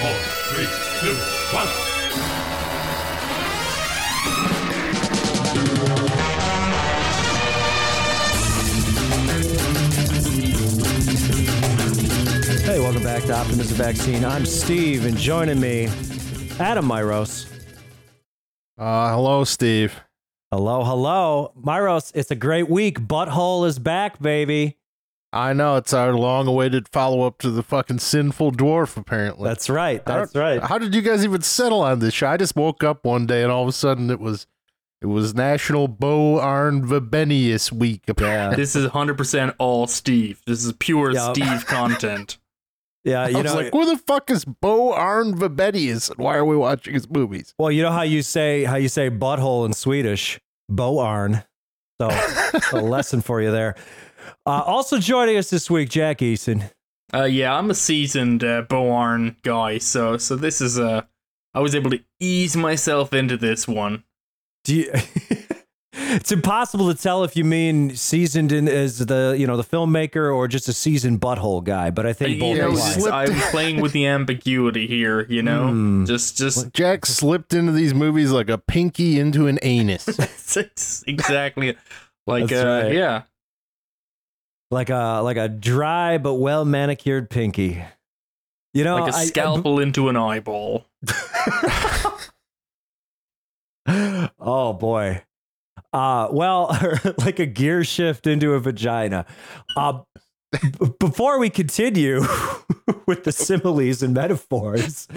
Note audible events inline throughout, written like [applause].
four, three, two, one. Hey, welcome back to Optimism Vaccine. I'm Steve, and joining me, Adam Myros. Uh, hello, Steve. Hello, hello. Myros, it's a great week. Butthole is back, baby. I know it's our long-awaited follow-up to the fucking sinful dwarf. Apparently, That's right. That's don't- right. How did you guys even settle on this show? I just woke up one day and all of a sudden it was, it was National Bo Arn Vibenius Week. Yeah. [laughs] This is 100% all Steve. This is pure Yeah. Steve [laughs] content. Yeah, I was know. like, who the fuck is Bo Arn Vibenius? And why are we watching his movies? well, you know how you say how you say butthole in Swedish, boarn. [laughs] So, a lesson for you there. Uh, also joining us this week, Jack Eason. Uh, yeah, I'm a seasoned uh, Boarn guy, so so this is uh, I was able to ease myself into this one. Do you? [laughs] it's impossible to tell if you mean seasoned in as the you know the filmmaker or just a seasoned butthole guy. But I think you both know, apply. I'm [laughs] playing with the ambiguity here. You know, Hmm. just just Jack slipped into these movies like a pinky into an anus. [laughs] exactly like uh, right. yeah. Like a like a dry but well manicured pinky. You know, Like a I- I- scalpel into an eyeball. [laughs] oh boy. Uh well, [laughs] like a gear shift into a vagina. Uh b- before we continue [laughs] with the similes and metaphors,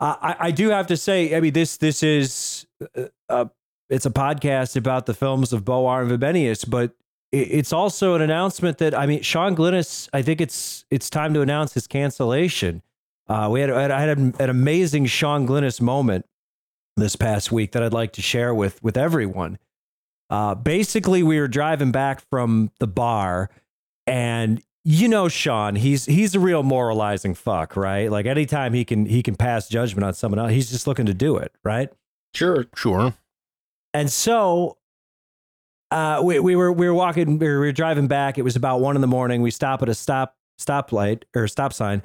I, I do have to say, I mean, this this is uh, uh, it's a podcast about the films of Bo Arn Vibenius, but it's also an announcement that I mean, Sean Glynis. I think it's it's time to announce his cancellation. Uh, we had I had an, amazing Sean Glynis moment this past week that I'd like to share with with everyone. Uh, basically, we were driving back from the bar, and you know Sean, he's he's a real moralizing fuck, right? Like anytime he can he can pass judgment on someone else, he's just looking to do it, right? Sure. sure. And so uh, we, we were we were walking we were, we were driving back. It was about one in the morning. We stop at a stop stoplight or stop sign,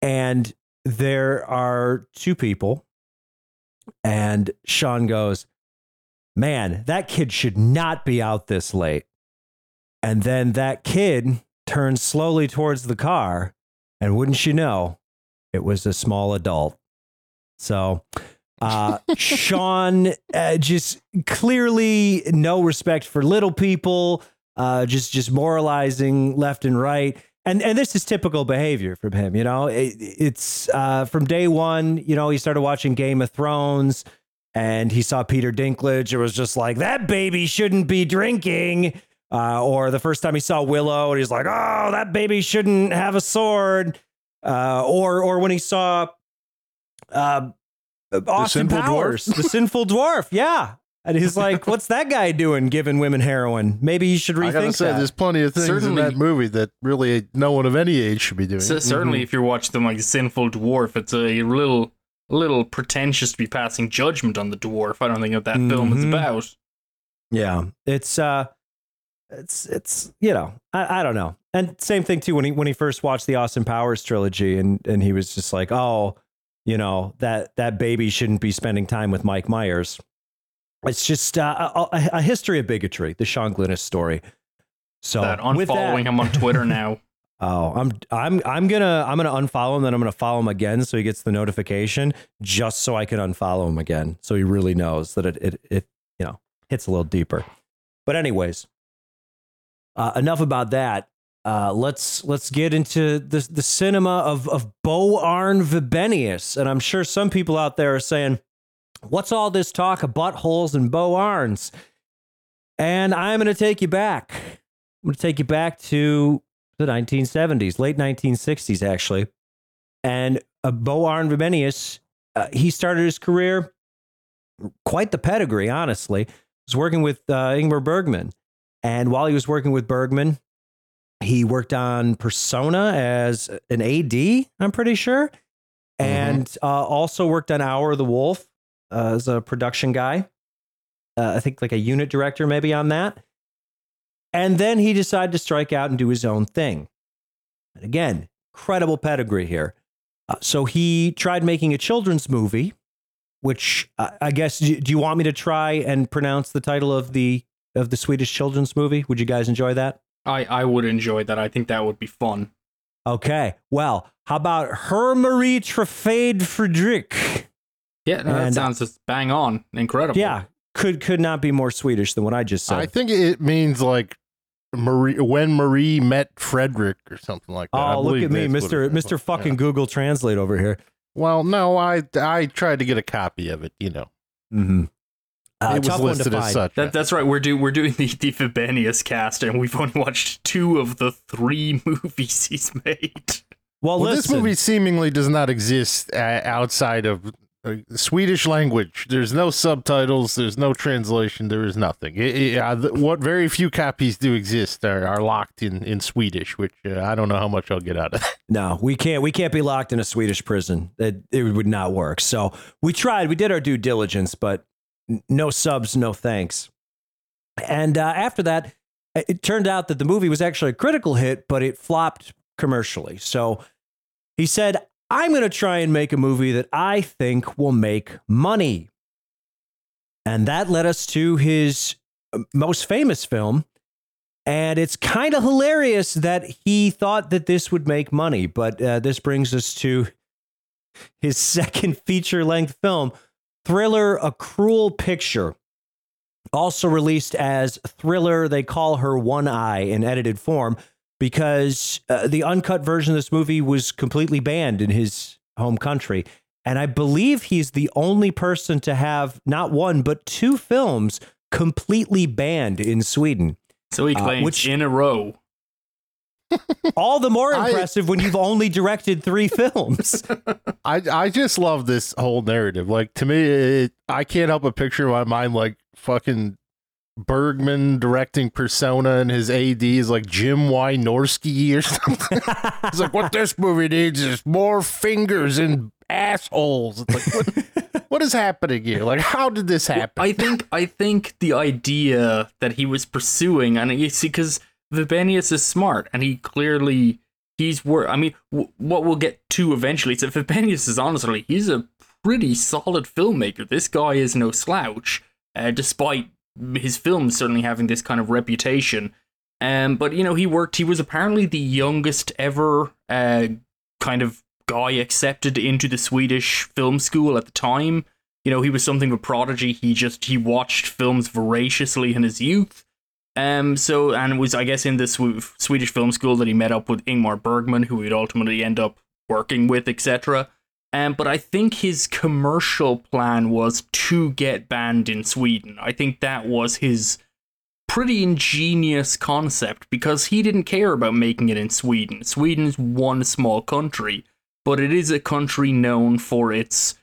and there are two people. And Sean goes, "Man, that kid should not be out this late." And then that kid turns slowly towards the car, and wouldn't you know, it was a small adult. So uh, Sean uh, just clearly no respect for little people, uh, just just moralizing left and right. And and this is typical behavior from him. You know, it, it's uh, from day one. You know, he started watching Game of Thrones, and he saw Peter Dinklage. It was just like that baby shouldn't be drinking. Uh, or the first time he saw Willow, and he's like, "Oh, that baby shouldn't have a sword." Uh, or or when he saw Austin Sinful Dwarf? The sinful dwarf. Yeah. And he's like, [laughs] what's that guy doing giving women heroin? Maybe you should I gotta rethink say, that. there's plenty of things Certainly- in that movie that really no one of any age should be doing. So, certainly, if you're watching them like The Sinful Dwarf, it's a little, little pretentious to be passing judgment on the dwarf. I don't think that that film is Mhm. about. Yeah. It's uh it's it's you know, I, I don't know. And same thing too when he when he first watched the Austin Powers trilogy and and he was just like, "Oh, you know, that that baby shouldn't be spending time with Mike Myers." It's just uh, a, a, history of bigotry, the Sean Glynis story. So that unfollowing that- him on Twitter [laughs] now. Oh, I'm I'm I'm gonna I'm gonna unfollow him, then I'm gonna follow him again so he gets the notification, just so I can unfollow him again, so he really knows that it it, it you know hits a little deeper. But anyways, uh, enough about that. Uh, let's let's get into the the cinema of of Bo Arn Vibenius, and I'm sure some people out there are saying, "What's all this talk of buttholes and Bo Arns?" And I'm going to take you back. I'm going to take you back to the 1970s, late 1960s, actually. And uh, Bo Arn Vibenius, uh, he started his career quite the pedigree, honestly. He was working with uh, Ingmar Bergman. And while he was working with Bergman, he worked on Persona as an AD, I'm pretty sure. And uh, also worked on Hour of the Wolf uh, as a production guy. Uh, I think like a unit director, maybe on that. And then he decided to strike out and do his own thing. And again, incredible pedigree here. Uh, so he tried making a children's movie, which uh, I guess. Do you want me to try and pronounce the title of the of the Swedish children's movie? Would you guys enjoy that? I, I would enjoy that. I think that would be fun. Okay. Well, how about Her Marie Trefade Fredrik? Yeah, no, that And- sounds just bang on. Incredible. Yeah, could could not be more Swedish than what I just said. I think it means like Marie when Marie met Frederick or something like that. I oh, look at me, Mister Mister Fucking yeah. Google Translate over here. Well, no, I I tried to get a copy of it. You know, Mm-hmm. Uh, it was tough one to listed as such. That, that's right. We're do we're doing the the Vibenius cast, and we've only watched two of the three [laughs] movies he's made. Well, well, this movie seemingly does not exist uh, outside of uh, Swedish language. There's no subtitles. There's no translation. There is nothing. It, it, uh, th- what very few copies do exist are, are locked in, in Swedish, which uh, I don't know how much I'll get out of. that. [laughs] No, we can't. We can't be locked in a Swedish prison. It, it would not work. So we tried. We did our due diligence, but n- no subs, no thanks. And uh, after that, it- turned out that the movie was actually a critical hit, but it flopped commercially. So he said, "I'm going to try and make a movie that I think will make money." And that led us to his uh, most famous film, and it's kind of hilarious that he thought that this would make money. But uh, this brings us to his [laughs] second feature length film, Thriller A Cruel Picture. Also released as Thriller, they call her One Eye in edited form because uh, the uncut version of this movie was completely banned in his home country. And I believe he's the only person to have not one, but two films completely banned in Sweden. So he Uh, claims which- in a row. All the more [laughs] I- impressive when you've only directed three films. [laughs] I I just love this whole narrative. Like to me, it, I can't help but picture in my mind like fucking Bergman directing Persona, and his AD is like Jim Wynorski or something. [laughs] He's like, what this movie needs is more fingers and assholes. It's like, what, what is happening here? Like, how did this happen? I think I think the idea that he was pursuing, and you see, because Vibenius is smart, and he clearly he's work. I mean, w- what we'll get to eventually is that Vibenius is honestly he's a pretty solid filmmaker. This guy is no slouch, uh, despite his films certainly having this kind of reputation. Um, but you know, he worked. He was apparently the youngest ever uh, kind of guy accepted into the Swedish film school at the time. You know, he was something of a prodigy. He just he watched films voraciously in his youth. Um, so and it was I guess in the Sw- Swedish film school that he met up with Ingmar Bergman, who he'd ultimately end up working with, etc. Um, but I think his commercial plan was to get banned in Sweden. I think that was his pretty ingenious concept because he didn't care about making it in Sweden. Sweden's one small country, but it is a country known for its,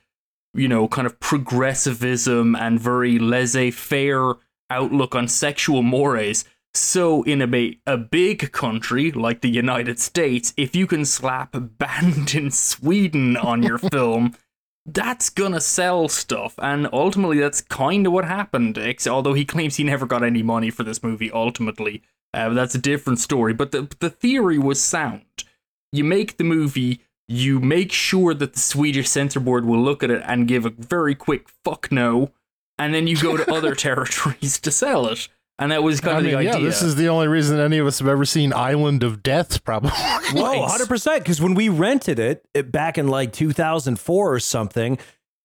you know, kind of progressivism and very laissez faire outlook on sexual mores. So, in a, a big country like the United States, if you can slap [laughs] banned in Sweden on your [laughs] film, that's gonna sell stuff. And ultimately, that's kind of what happened. Although he claims he never got any money for this movie, ultimately. Uh, that's a different story. But the, the theory was sound. You make the movie, you make sure that the Swedish censor board will look at it and give a very quick fuck no, and then you go to other [laughs] territories to sell it. And that was kind I of mean, the yeah, idea. this is the only reason any of us have ever seen Island of Death, probably. [laughs] Whoa, Nice. 100%. Because when we rented it, it back in like 2004 or something,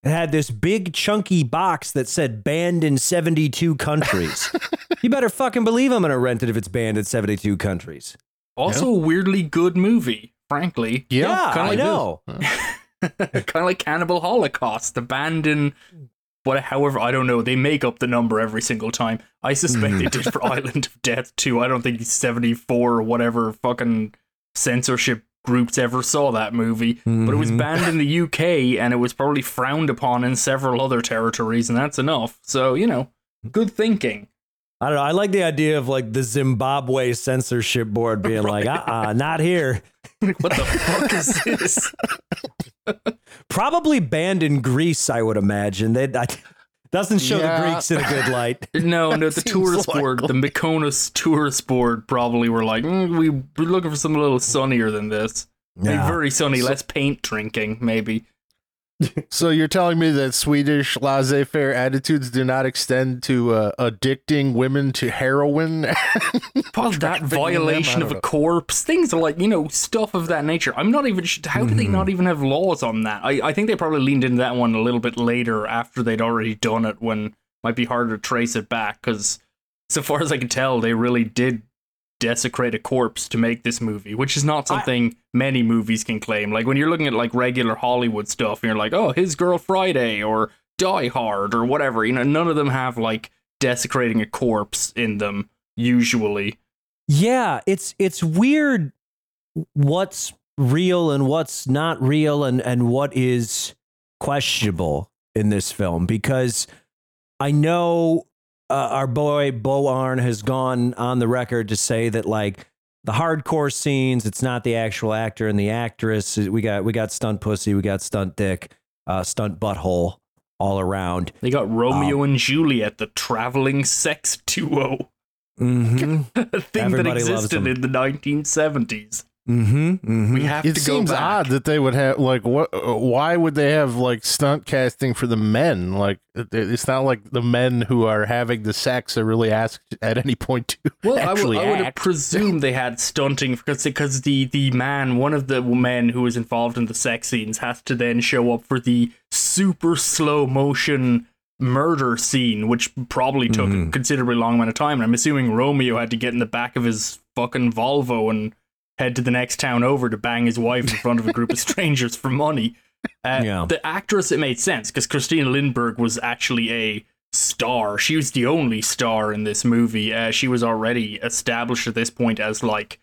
it had this big chunky box that said banned in 72 countries. [laughs] you better fucking believe I'm going to rent it if it's banned in 72 countries. also a weirdly good movie, frankly. Yeah, kinda I like know. kind of like Cannibal Holocaust, abandoned. What, however, I don't know. They make up the number every single time. I suspect they did for [laughs] Island of Death too. I don't think seventy four or whatever fucking censorship groups ever saw that movie. But it was Mhm. banned in the UK and it was probably frowned upon in several other territories, and that's enough. So you know, good thinking. I don't know. I like the idea of like the Zimbabwe censorship board being like, [laughs] uh uh not here. [laughs] what the fuck is this? Probably banned in Greece, I would imagine. They I, doesn't show Yeah. the Greeks in a good light. [laughs] No, no, the [laughs] tourist board, the Mykonos tourist board, probably were like, mm, we, we're looking for something a little sunnier than this. Yeah. very sunny, less paint drinking, maybe. [laughs] So you're telling me that Swedish laissez-faire attitudes do not extend to uh, addicting women to heroin? [laughs] Well, that violation of a know. corpse, things are like, you know, stuff of that nature. I'm not even, how do they Mm-hmm. not even have laws on that? I, I think they probably leaned into that one a little bit later after they'd already done it when might be harder to trace it back because so far as I can tell, they really did desecrate a corpse to make this movie, which is not something many movies can claim. Like when you're looking at like regular Hollywood stuff and you're like, oh, His Girl Friday or Die Hard or whatever, you know, none of them have like desecrating a corpse in them usually. Yeah, it's it's weird what's real and what's not real and and what is questionable in this film because I know uh, our boy Bo Arn has gone on the record to say that like the hardcore scenes it's not the actual actor and the actress. We got we got stunt pussy we got stunt dick uh, stunt butthole all around. They got Romeo and Juliet, the traveling sex duo, mm-hmm. [laughs] A thing Everybody that existed in the 1970s. Mm-hmm, mm-hmm. We have it to go seems back. odd that they would have like what? uh, Why would they have like stunt casting for the men? Like it's not like the men who are having the sex are really asked at any point to [laughs] Well, I would, actually I would presume they had stunting because because the the man, one of the men who was involved in the sex scenes, has to then show up for the super slow motion murder scene, which probably took a Mhm. considerably long amount of time. And I'm assuming Romeo had to get in the back of his fucking Volvo and head to the next town over to bang his wife in front of a group of [laughs] strangers for money. Uh, Yeah. The actress, it made sense because Christina Lindberg was actually a star. She was the only star in this movie. Uh, she was already established at this point as like,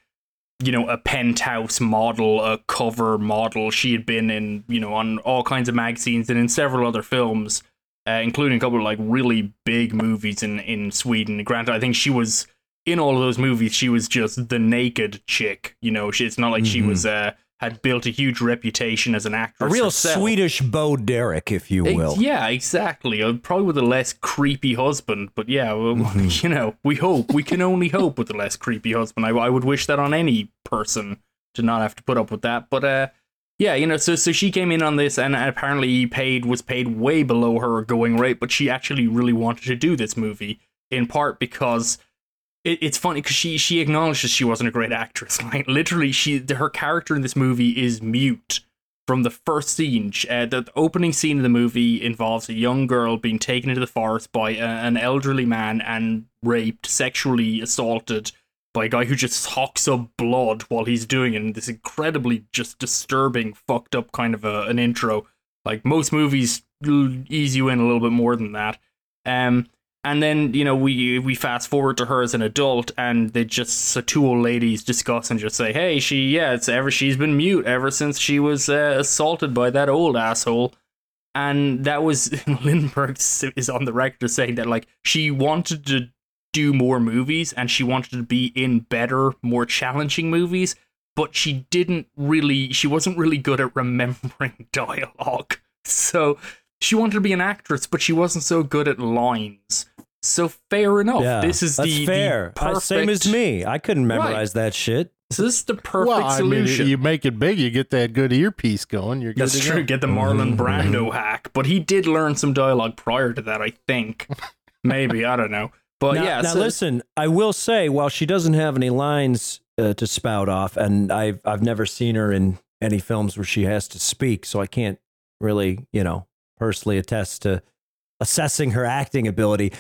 you know, a penthouse model, a cover model. She had been in, you know, on all kinds of magazines and in several other films, uh, including a couple of like really big movies in in Sweden. Granted, I think she was in all of those movies. She was just the naked chick. You know, she, it's not like she Mhm. was uh, had built a huge reputation as an actress. a real herself. Swedish Bo Derek if you will Yeah, exactly. Uh, probably with a less creepy husband, but yeah, well, [laughs] Mhm. you know, we hope. We can only hope with a less creepy husband. I, I would wish that on any person to not have to put up with that. But uh, yeah, you know, so so she came in on this, and apparently paid was paid way below her going rate, but she actually really wanted to do this movie in part because. It, it's funny because she she acknowledges she wasn't a great actress. [laughs] Like literally, she her character in this movie is mute from the first scene. Uh, the, the opening scene of the movie involves a young girl being taken into the forest by a, an elderly man and raped, sexually assaulted by a guy who just hawks up blood while he's doing it. And this incredibly just disturbing, fucked up kind of a, an intro. Like most movies ease you in a little bit more than that. Um, and then you know we we fast forward to her as an adult, and they just so two old ladies discuss and just say, "Hey, she yeah, it's ever she's been mute ever since she was uh, assaulted by that old asshole." And that was [laughs] Lindberg is on the record saying that like she wanted to do more movies and she wanted to be in better, more challenging movies, but she didn't really she wasn't really good at remembering [laughs] dialogue. So she wanted to be an actress, but she wasn't so good at lines. So fair enough. yeah this is that's the the fair Uh, perfect, same as me i couldn't memorize that shit So this is the perfect well, I mean, solution. you make it big, you get that good earpiece going. You're good That's to true. go. Get the Marlon Mhm, Brando hack, but he did learn some dialogue prior to that. I think, [laughs] maybe I don't know. But now, yeah, now so- listen i will say while she doesn't have any lines uh, to spout off and i've i've never seen her in any films where she has to speak so i can't really you know personally attest to assessing her acting ability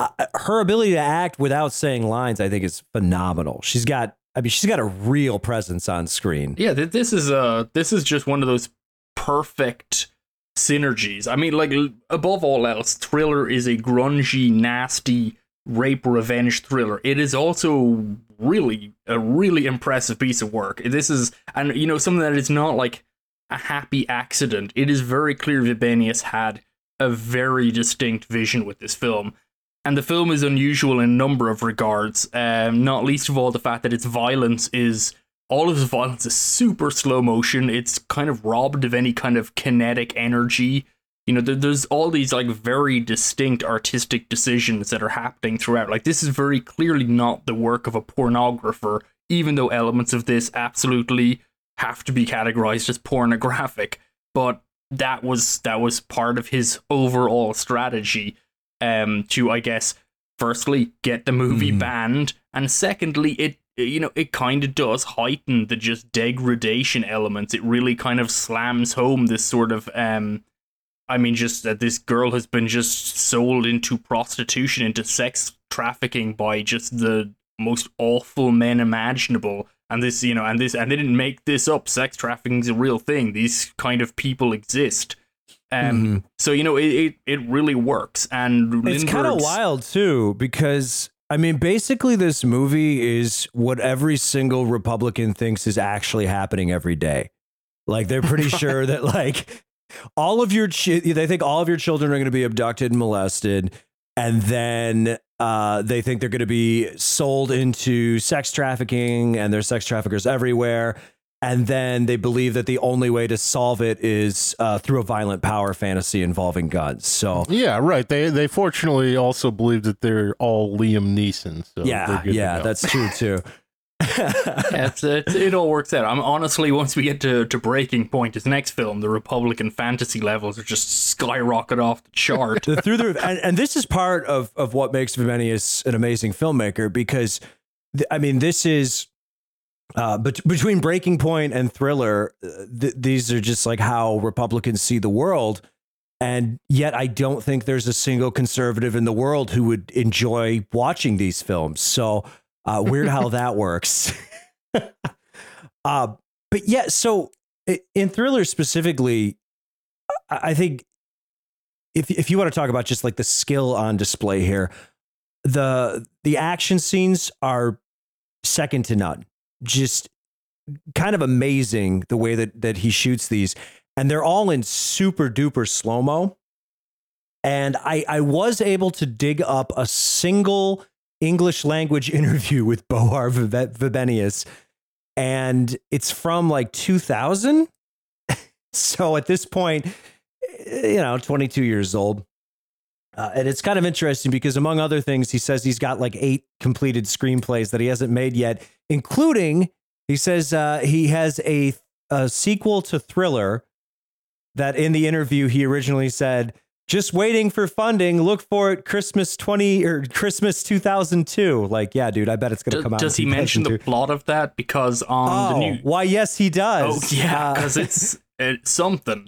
uh, her ability to act without saying lines i think is phenomenal she's got i mean she's got a real presence on screen yeah, th- this is uh this is just one of those perfect synergies. I mean, like above all else, Thriller is a grungy, nasty rape revenge thriller. It is also really a really impressive piece of work. This is and you know something that is not like a happy accident. It is very clear Vibenius had a very distinct vision with this film. And the film is unusual in a number of regards, um, not least of all the fact that its violence is all of the violence is super slow motion. It's kind of robbed of any kind of kinetic energy. You know, there, there's all these like very distinct artistic decisions that are happening throughout. Like this is very clearly not the work of a pornographer, even though elements of this absolutely have to be categorized as pornographic, but that was that was part of his overall strategy um to I guess firstly get the movie Mhm. banned and secondly it you know it kind of does heighten the just degradation elements it really kind of slams home this sort of um I mean, just that this girl has been just sold into prostitution, into sex trafficking by just the most awful men imaginable. And this, you know, and this, and they didn't make this up. Sex trafficking is a real thing. These kind of people exist. Um, Mhm. so you know, it, it it really works. And It's kind of wild too, because I mean, basically, this movie is what every single Republican thinks is actually happening every day. Like they're pretty [laughs] sure that like all of your chi- they think all of your children are going to be abducted and molested, and then uh, they think they're going to be sold into sex trafficking, and there's sex traffickers everywhere. And then they believe that the only way to solve it is uh, through a violent power fantasy involving guns. So Yeah, right. They they fortunately also believe that they're all Liam Neeson. So they're yeah, yeah, that's true too. [laughs] [laughs] It's, it's, it all works out. I'm honestly, once we get to, to Breaking Point, his next film, the Republican fantasy levels are just skyrocket off the chart. the through the. And, and this is part of of what makes Vibenius an amazing filmmaker because th- I mean this is uh, bet- between Breaking Point and Thriller, uh, th- these are just like how Republicans see the world. And yet, I don't think there's a single conservative in the world who would enjoy watching these films. So uh, weird how [laughs] that works. [laughs] uh, but yeah, so in Thriller specifically, I I think if if you want to talk about just like the skill on display here, the the action scenes are second to none. Just kind of amazing the way that that he shoots these, and they're all in super duper slow mo. And I I was able to dig up a single English language [laughs] interview with Bo Arn Vibenius, and it's from like 2000. [laughs] so at this point, you know, 22 years old. Uh, and it's kind of interesting because, among other things, he says he's got like eight completed screenplays that he hasn't made yet, including he says uh, he has a, a sequel to Thriller that in the interview he originally said, just waiting for funding, look for it Christmas 20 or Christmas 2002. Like, yeah, dude, I bet it's going to come out. does he mention the plot of that? Because on Oh, the new. why, yes, he does. Oh, yeah, Uh, because it's, [laughs] it's something.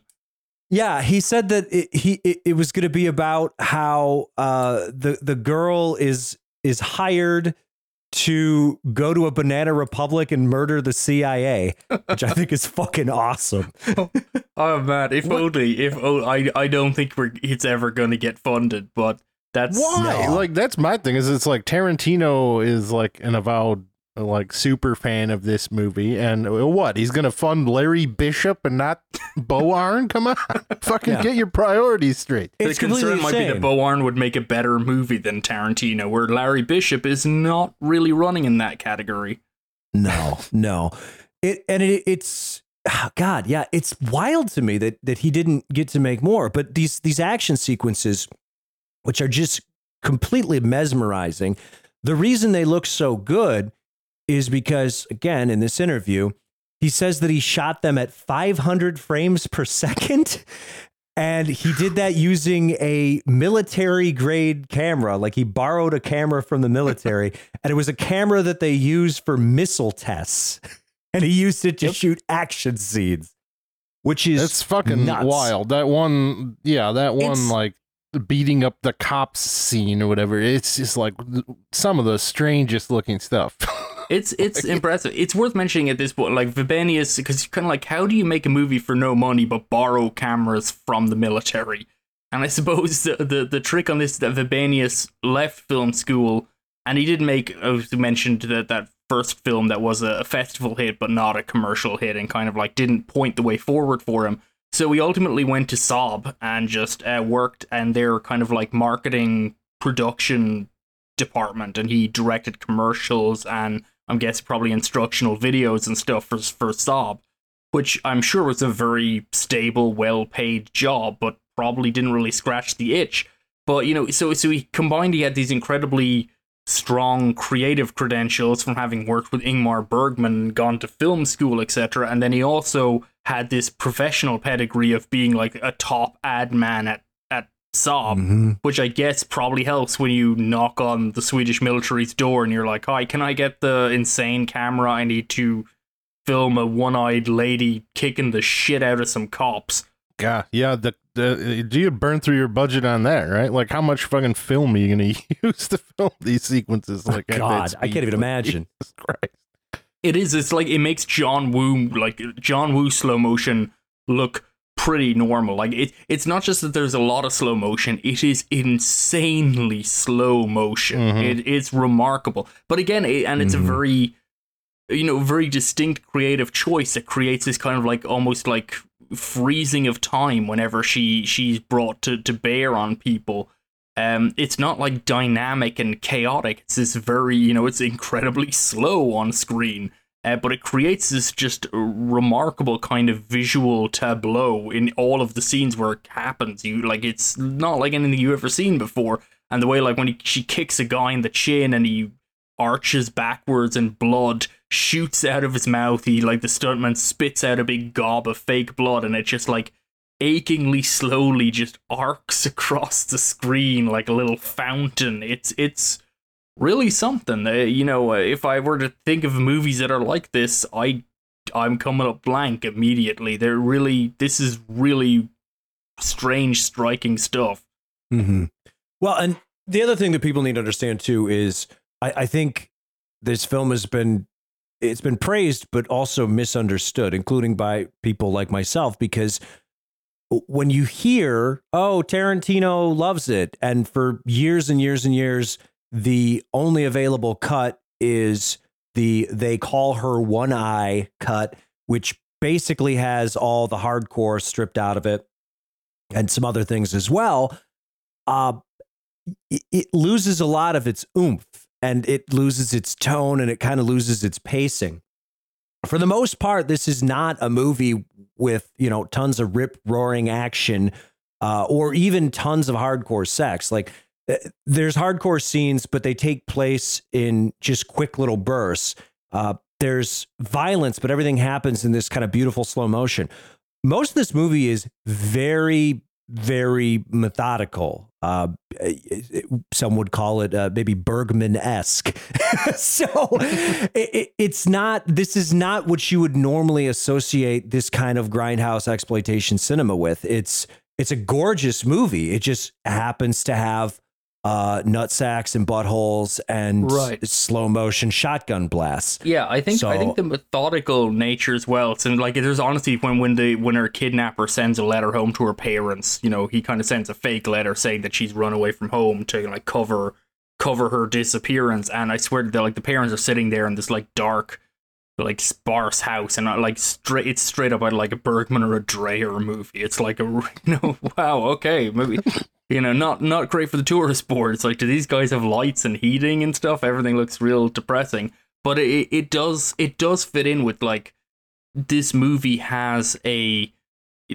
Yeah, he said that it, he it, it was going to be about how uh, the the girl is is hired to go to a banana republic and murder the CIA, which I think is fucking awesome. [laughs] Oh man, if only, if oh, I, I don't think we're it's ever gonna get funded, but that's Why? No. Like that's my thing. Is it's like Tarantino is like an avowed like super fan of this movie, and uh, what he's gonna fund Larry Bishop and not Bo Arn? [laughs] Come on, fucking Yeah. get your priorities straight. The concern completely might be that insane. Bo Arn would make a better movie than Tarantino, where Larry Bishop is not really running in that category. No, no. It and it, it's ah, God, yeah, it's wild to me that that he didn't get to make more. But these these action sequences, which are just completely mesmerizing, the reason they look so good is because again, in this interview, he says that he shot them at 500 frames per second. [laughs] And he did that using a military grade camera. Like he borrowed a camera from the military, [laughs] and it was a camera that they use for missile tests. [laughs] And he used it to shoot action scenes, which is It's fucking nuts. wild. That one, yeah, that one It's- like beating up the cops scene or whatever. It's just like some of the strangest looking stuff. It's it's impressive. It's worth mentioning at this point, like Vibenius, because kind of like, how do you make a movie for no money but borrow cameras from the military? And I [laughs] suppose the the, the trick on this is that Vibenius left film school, and he did make, as you mentioned, that that first film that was a festival hit but not a commercial hit, and kind of like didn't point the way forward for him. So he ultimately went to Saab and just uh, worked in their kind of like marketing production department, and he directed commercials and I'm guessing probably instructional videos and stuff for for Saab, which I'm sure was a very stable, well-paid job, but probably didn't really scratch the itch. But you know, so so he combined. He had these incredibly strong creative credentials from having worked with Ingmar Bergman, gone to film school, etc. And then he also had this professional pedigree of being like a top ad man at at Saab, Mhm. which I guess probably helps when you knock on the Swedish military's door and you're like, "Hi, can I get the insane camera? I need to film a one-eyed lady kicking the shit out of some cops." God, yeah. The, the do you burn through your budget on that, right? Like, how much fucking film are you gonna [laughs] use to film these sequences? Like, Oh, God, I can't even imagine. [laughs] Jesus Christ. It is. It's like it makes John Woo like John Woo slow motion look pretty normal. Like it. It's not just that there's a lot of slow motion. It is insanely slow motion. Mhm. It is remarkable. But again, it, and it's Mhm. a very, you know, very distinct creative choice that creates this kind of like almost like freezing of time whenever she she's brought to to bear on people. Um, it's not like dynamic and chaotic. It's this very, you know, it's incredibly [laughs] slow on screen, uh, but it creates this just remarkable kind of visual tableau in all of the scenes where it happens. You like, it's not like anything you've ever seen before. And the way, like, when he, she kicks a guy in the chin and he arches backwards and blood shoots out of his mouth, he like the stuntman spits out a big gob of fake blood, and it just like achingly slowly just arcs [laughs] across the screen like a little fountain. It's it's really something. Uh, you know, uh, if I were to think of movies that are like this, I I'm coming up blank immediately. They're really this is really strange, striking stuff. hmm Well, and the other thing that people need to understand too is I, I think this film has been it's been praised but also misunderstood, including by people like myself, because when you hear, oh, Tarantino loves it, and for years and years and years, the only available cut is the they call her one eye cut, which basically has all the hardcore stripped out of it and some other things as well. Uh, it, it loses a lot of its oomph and it loses its tone and it kind of loses its pacing. For the most part, this is not a movie with you know tons of rip roaring action uh, or even tons of hardcore sex. Like there's hardcore scenes, but they take place in just quick little bursts. Uh, there's violence, but everything happens in this kind of beautiful slow motion. Most of this movie is very, very methodical. Uh, some would call it uh, maybe Bergman esque. [laughs] so [laughs] it, it, it's not, this is not what you would normally associate this kind of grindhouse exploitation cinema with. It's, it's a gorgeous movie. It just happens to have uh, nut sacks and buttholes and Right. slow motion shotgun blasts. Yeah, I think I think the methodical nature as well. It's in, like there's honestly when when the when her kidnapper sends a letter home to her parents, you know, he kind of sends a fake letter saying that she's run away from home to like cover cover her disappearance. And I swear that like the parents are sitting there in this like dark, like sparse house, and uh, like straight it's straight up out of like a Bergman or a Dreyer movie. It's like a [laughs] you know wow okay maybe. You know, not not great for the tourist board. It's like, do these guys have lights and heating and stuff? Everything looks real depressing but it, it does it does fit in with like this movie has a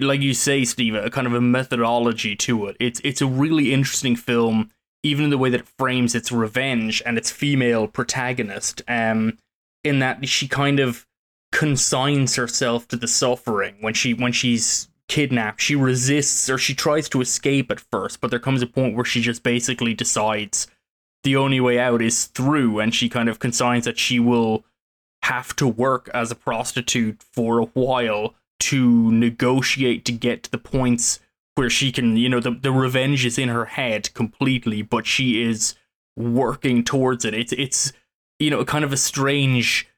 like you say steve a kind of a methodology to it it's it's a really interesting film even in the way that it frames its revenge and its female protagonist um in that she kind of consigns herself to the suffering when she when she's kidnapped she resists or she tries to escape at first but there comes a point where she just basically decides the only way out is through and she kind of consigns that she will have to work as a prostitute for a while to negotiate to get to the points where she can you know the, the revenge is in her head completely but she is working towards it. It's it's you know kind of a strange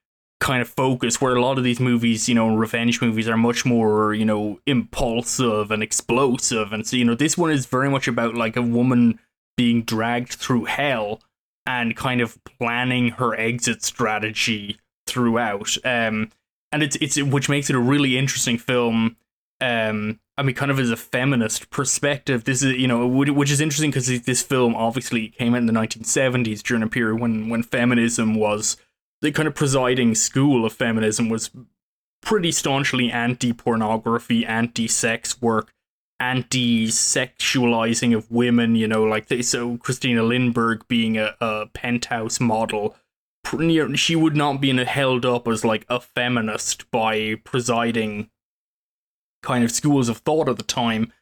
kind of focus where a lot of these movies you know revenge movies are much more you know impulsive and explosive and so you know this one is very much about like a woman being dragged through hell and kind of planning her exit strategy throughout. Um, and it's it's which makes it a really interesting film. Um, I mean, kind of as a feminist perspective, this is you know which is interesting because this film obviously came out in the 1970s during a period when when feminism was the kind of presiding school of feminism was pretty staunchly anti-pornography, anti-sex work, anti-sexualizing of women. You know, like they, so Christina Lindberg being a, a penthouse model, she would not be held up as like a feminist by presiding kind of schools of thought at the time.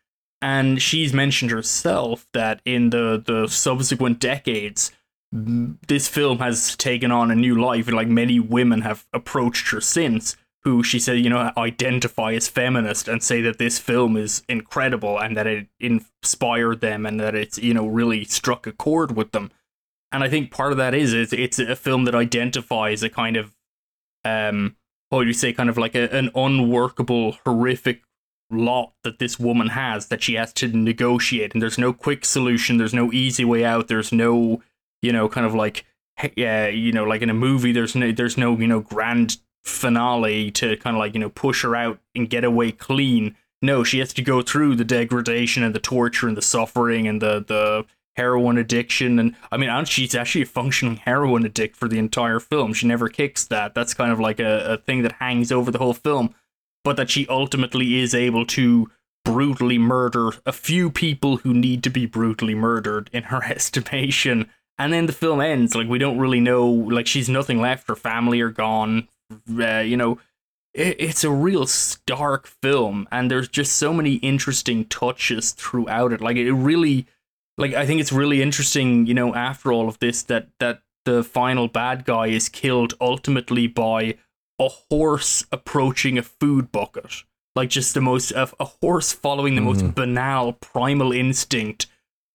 And she's mentioned herself that in the the subsequent decades, this film has taken on a new life, and like many women have approached her since who she said, you know, identify as feminist and say that this film is incredible and that it inspired them and that it's, you know, really struck a chord with them. And I think part of that is it's, it's a film that identifies a kind of, um, what would you say, kind of like a, an unworkable, horrific lot that this woman has that she has to negotiate. And there's no quick solution. There's no easy way out. There's no, you know, kind of like, yeah, uh, you know, like in a movie, there's no, there's no, you know, grand finale to kind of like you know push her out and get away clean. No she has to go through the degradation and the torture and the suffering and the the heroin addiction. And i mean she's actually a functioning heroin addict for the entire film. She never kicks that. That's kind of like a, a thing that hangs over the whole film. But that she ultimately is able to brutally murder a few people who need to be brutally murdered in her [laughs] estimation and then the film ends like we don't really know like she's nothing left her family are gone uh, you know, it, it's a real stark film, and there's just so many interesting touches throughout it. Like it really, like I think it's really interesting. You know, after all of this, that that the final bad guy is killed ultimately by a horse approaching a food bucket. Like just the most a, a horse following the most banal primal instinct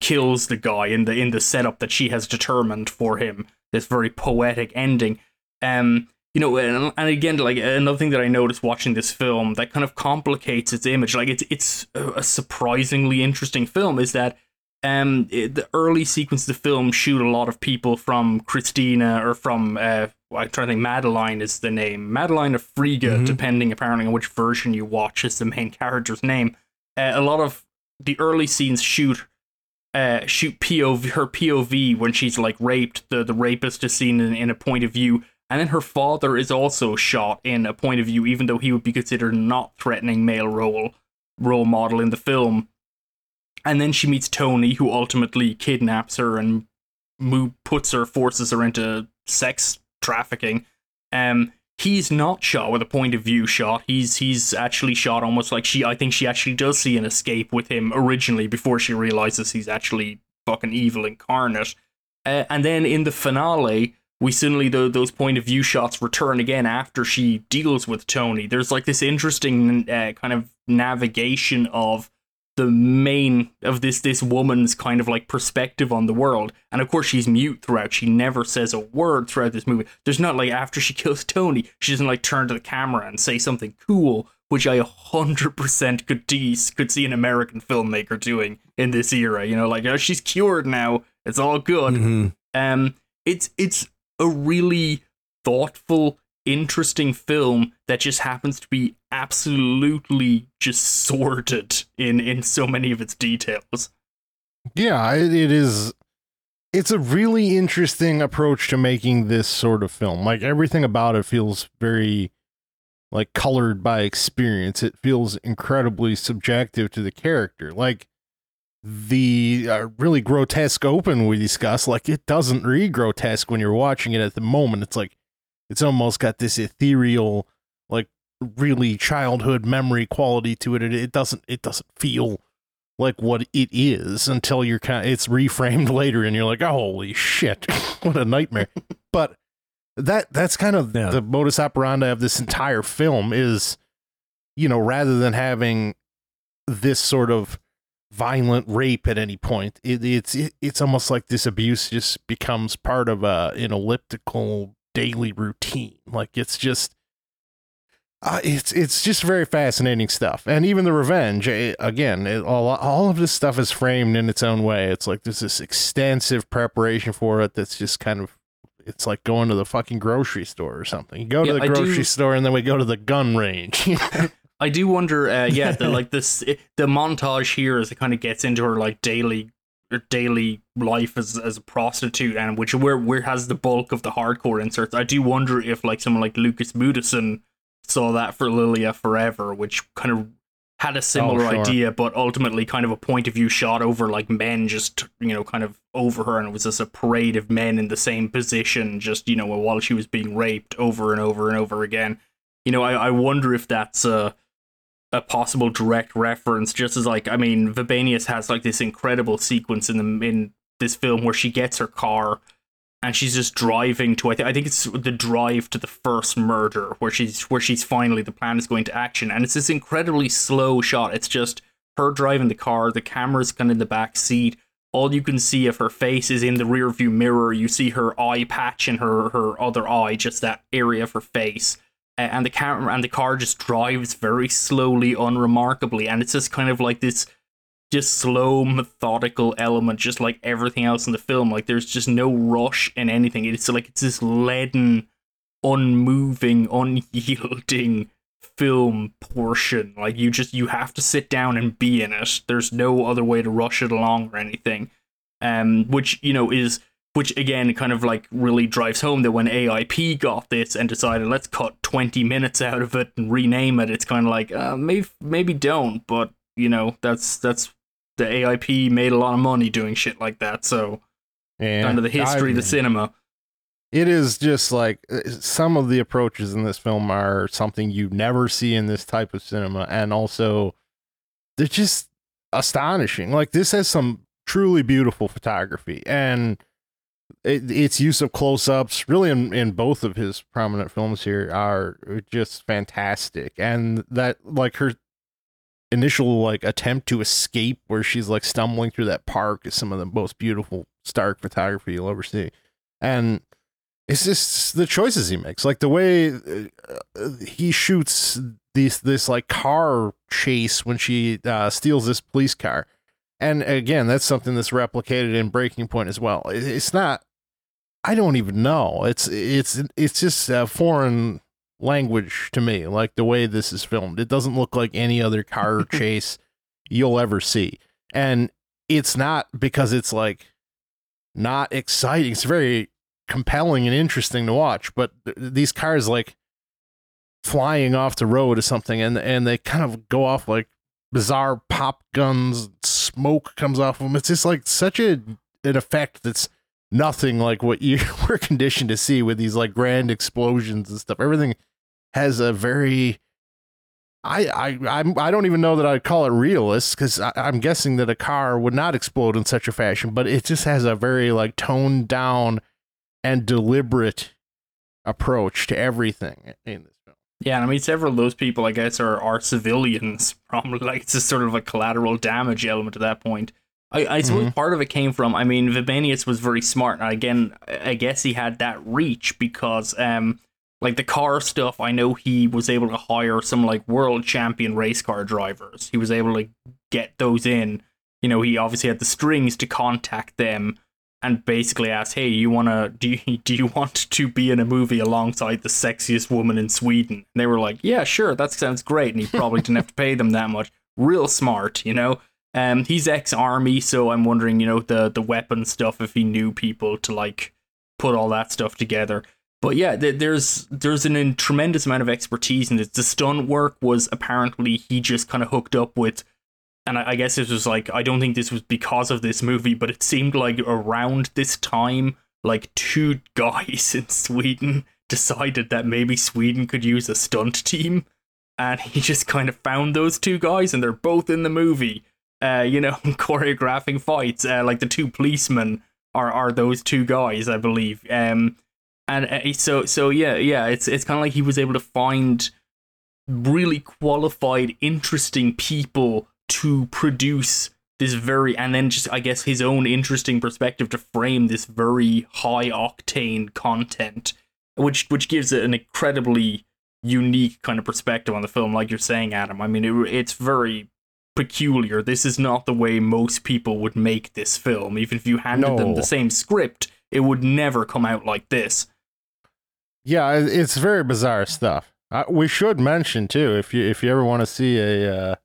kills the guy in the in the setup that she has determined for him. This very poetic ending. Um, you know, and, and again, like another thing that I noticed watching this film that kind of complicates its image, like it's it's a surprisingly interesting film, is that um it, the early sequence of the film shoot a lot of people from Christina or from uh I'm trying to think Madeline is the name Madeline of Frigga, depending apparently on which version you watch is the main character's name. Uh, a lot of the early scenes shoot uh, shoot POV her POV when she's like raped. The the rapist is seen in, in a point of view, and then her father is also shot in a point of view, even though he would be considered not threatening male role role model in the film. And then she meets Tony, who ultimately kidnaps her and mo- puts her, forces her into sex trafficking. Um, he's not shot with a point of view shot. He's he's actually shot almost like she. I think she actually does see an escape with him originally before she realizes he's actually fucking evil incarnate. Uh, and then in the finale, we suddenly the, those point of view shots return again after she deals with Tony. There's like this interesting uh, kind of navigation of the main of this this woman's kind of like perspective on the world. And of course she's mute throughout. She never says a word throughout this movie. There's not like after she [laughs] kills Tony, she doesn't like turn to the camera and say something cool, which I 100% could tease, could see an American filmmaker doing in this era. You know, like oh, she's cured now. It's all good. Mhm. Um it's it's a really thoughtful, interesting film that just happens to be absolutely just sorted in in so many of its details. Yeah, it, it is. It's a really interesting approach to making this sort of film. Like everything about it feels very like colored by experience. It feels incredibly subjective to the character. Like the uh, really grotesque open we discussed, like it doesn't read grotesque when you're watching it at the moment. It's like it's almost got this ethereal, like really childhood memory quality to it. It, it doesn't it doesn't feel like what it is until you're kind of, it's reframed [laughs] later and you're like, oh, holy shit, [laughs] what a nightmare. [laughs] but that that's kind of Yeah. the modus operandi of this entire film is, you know, rather than having this sort of violent rape at any point, it, it's it, it's almost like this abuse just becomes part of a an elliptical daily routine. Like it's just uh, it's it's just very fascinating stuff, and even the revenge. eh, again, it, all all of this stuff is framed in its own way. It's like there's this extensive preparation for it. That's just kind of it's like going to the fucking grocery store or something. You go to the I grocery do- store, and then we go to the gun range. [laughs] [laughs] I do wonder, uh, yeah, the, like this, the montage here as it kind of gets into her like daily, daily life as as a prostitute, and which where where has the bulk of the hardcore inserts. I do wonder if like someone like Lukas Moodysson saw that for Lilya Forever, which kind of had a oh, similar Oh, sure. idea, but ultimately kind of a point of view shot over like men just you know kind of over her, and it was just a parade of men in the same position, just you know while she was being raped over and over and over again. You know, I, I wonder if that's a a possible direct reference. Just as like I mean, Vibenius has like this incredible sequence in the in this film where she gets her car and she's just driving to I, th- I think it's the drive to the first murder where she's where she's finally the plan is going to action. And it's this incredibly slow shot. It's just her driving the car the camera's kind of in the back seat. All you can see of her face is in the rear view mirror. You see her eye patch in her her other eye just that area of her face and the camera and the car just drives very slowly unremarkably and it's just kind of like this just slow, methodical element, just like everything else in the film. Like there's just no rush in anything. It's like it's this leaden, unmoving, [laughs] unyielding film portion. Like you just you have to sit down and be in it. There's no other way to rush it along or anything. Um, which you know is which again kind of like really drives home that when AIP got this and decided let's cut 20 minutes out of it and rename it, it's kind of like uh, maybe maybe don't, but you know that's that's the AIP made a lot of money doing shit like that. So And kind of the history of the cinema. It is just like uh, some of the approaches in this film are something you never see in this type of cinema, and also they're just astonishing. Like this has some truly beautiful photography, and it, its use of close-ups, really in, in both of his prominent films here, are just fantastic. And that, like her initial like attempt to escape, where she's like stumbling through that park, is some of the most beautiful stark photography you'll ever see. And it's just the choices he makes like the way uh, he shoots this this like car chase when she uh, steals this police car and again that's something that's replicated in breaking point as well it's not i don't even know. It's it's it's just a foreign language to me like the way this is filmed. It doesn't look like any other car [laughs] chase you'll ever see. And it's not because it's like not exciting. It's very compelling and interesting to watch but th- these cars like flying off the road or something and and they kind of go off like bizarre pop guns smoke comes off of them it's just like such a an effect that's nothing like what you [laughs] were conditioned to see with these like grand explosions and stuff everything has a very I, I I'm I don't even know that I'd call it realist because I'm guessing that a car would not explode in such a fashion, but it just has a very like toned down and deliberate approach to everything in this film. Yeah, and I mean several of those people I guess are are civilians. [laughs] Probably like it's just sort of a collateral damage element at that point. I, I suppose part of it came from I mean Vibenius was very smart and again I guess he had that reach because um like the car stuff I know he was able to hire some like world champion race car drivers. He was able to get those in. You know, he obviously had the strings to contact them and basically asked, "Hey, you wanna do you, [laughs] do you want to be in a movie alongside the sexiest woman in Sweden?" And they were like, "Yeah, sure, that sounds great." And he probably didn't have to pay them that much. Real smart, you know. Um, he's ex-army, so I'm wondering, you know, the the weapon stuff if he knew people to like put all that stuff together. But yeah, th- there's there's an, tremendous amount of expertise in this. The stunt work was apparently he just kind of hooked up with and I, I guess it was like I don't think this was because of this movie, but it seemed like around this time, like two [laughs] guys in Sweden decided that maybe Sweden could use a stunt team, and he just kind of found those two guys, and they're both in the movie. Uh, you know, [laughs] choreographing fights. Uh, like the two policemen are are those two guys, I believe. Um, and uh, so so yeah yeah, it's it's kind of like he was able to find really qualified, interesting people to produce this very and then just I guess his own interesting perspective to frame this very high octane content, which which gives it an incredibly unique kind of perspective on the film, like you're saying, Adam. I mean, it, it's very peculiar. This is not the way most people would make this film. Even if you handed them the same script, it would never come out like this. Yeah, it's very bizarre stuff. Uh, we should mention too, if you if you ever want to see a uh,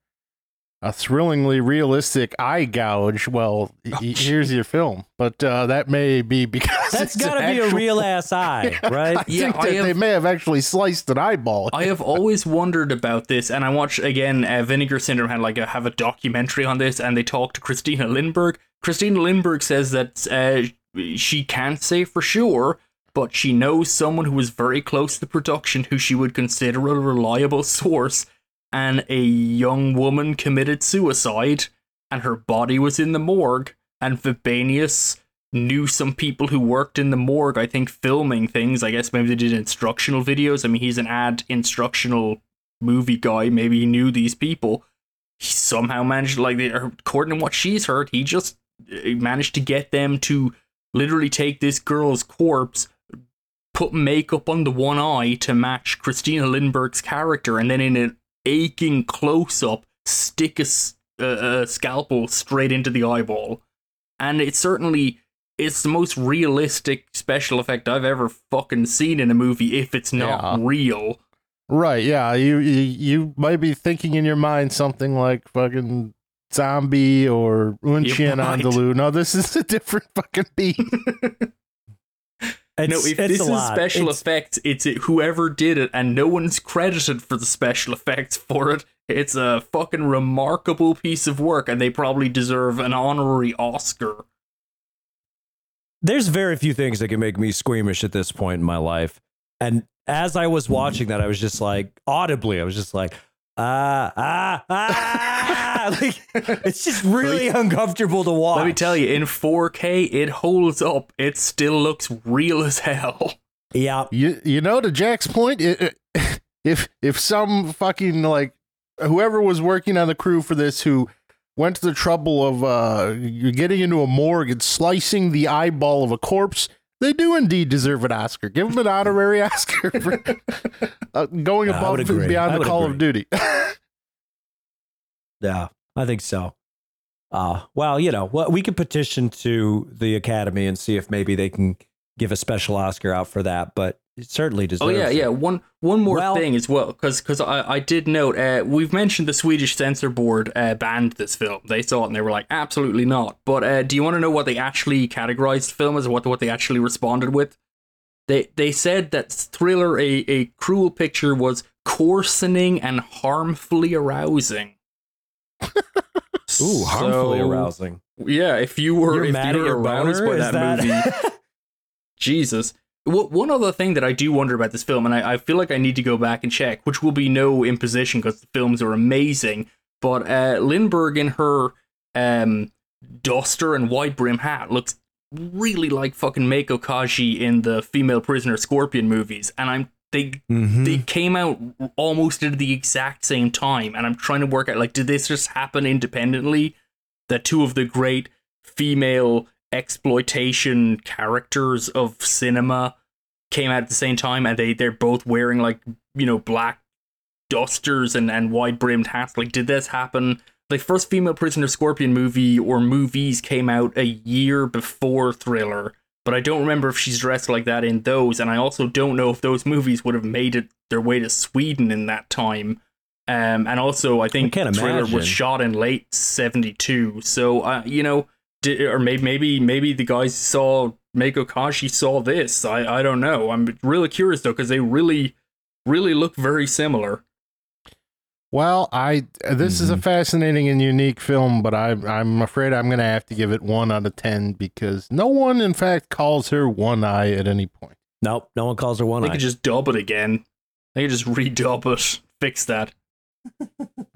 a thrillingly realistic eye gouge, well, y- y- here's your film. But uh, that may be because That's it's got to be a real ass [laughs] eye, I right? Yeah, think I that they may have actually sliced an eyeball. I have always wondered about this, and I watched again. Uh, Vinegar Syndrome had like a, have a documentary on this, and they talked to Christina Lindberg. Christina Lindberg says that uh, she can't say for sure, but she knows someone who was very close to the production who she would consider a reliable source. And a young woman committed suicide, and her body was in the morgue. And Vibenius knew some people who worked in the morgue, I think, filming things. I guess maybe they did instructional videos. I mean, he's an ad instructional movie guy. Maybe he knew these people. He somehow managed, like, they- according to what she's heard, he just uh, managed to get them to literally take this girl's corpse, put makeup on the one eye to match Christina Lindberg's character, and then in an aching close up, stick a uh, uh, scalpel straight into the eyeball. And it's certainly it's the most realistic special effect I've ever fucking seen in a movie if it's not Yeah. real. Right, yeah. You, you you might be thinking in your mind something like fucking zombie or right. Andalou. No, this is a different fucking beat. [laughs] It's, no, if this is special It's- effects, it's it, whoever did it, and no one's credited for the special effects for it. It's a fucking remarkable piece of work, and they probably deserve an honorary Oscar. there's very few things that can make me squeamish at this point in my life. And as I was watching that, I was just like audibly, I was just like, ah, ah, ah. [laughs] like, it's just really uncomfortable to watch. Let me tell you, in 4K, it holds up. It still looks real as hell. Yeah. you you know to Jack's point, it, it- [laughs] if if some fucking like whoever was working on the crew for this who went to the trouble of uh getting into a morgue and slicing the eyeball of a corpse, they do indeed deserve an Oscar. Give them an honorary [laughs] Oscar for uh, going above and beyond the Call of. Duty. [laughs] Yeah, I think so. Uh, well, you know, we could petition to the Academy and see if maybe they can give a special Oscar out for that, but it certainly deserves Oh yeah, it. yeah. One one more Well- thing as well, because because I, I did note uh, we've mentioned the Swedish censor board uh, banned this film. They saw it and they were like, absolutely not. But uh, do you want to know what they actually categorized the film as? What what they actually responded with? They they said that Thriller, a a cruel picture, was coarsening and harmfully arousing. [laughs] Ooh, harmfully So, arousing. Yeah, if you were You're if mad you were aroused boner? by Is that, movie. that? [laughs] Jesus. One other thing that I do wonder about this film, and I, I feel like I need to go back and check, which will be no imposition because the films are amazing, but uh, Lindberg in her um, duster and wide brim hat looks really like fucking Mako Kaji in the female prisoner Scorpion movies, and I'm they Mhm. they came out almost at the exact same time, and I'm trying to work out like did this just happen independently? That two of the great female exploitation characters of cinema came out at the same time, and they they're both wearing like you know black dusters and and wide brimmed hats. Like, did this happen? The first female prisoner Scorpion movie or movies came out a year before Thriller, but I don't remember if she's dressed like that in those, and I also don't know if those movies would have made it their way to Sweden in that time. Um, and also, I think can't Thriller imagine. was shot in late '72, so uh, you know, di or maybe maybe maybe the guys saw Mako Kaji saw this. I I don't know. I'm really curious though because they really really look very similar. Well, I this is a Mhm. fascinating and unique film, but I I'm afraid I'm going to have to give it 1 out of 10 because no one in fact calls her one eye at any point. Nope, no one calls her one They eye. They could just dub it again. They could just redub it, fix that.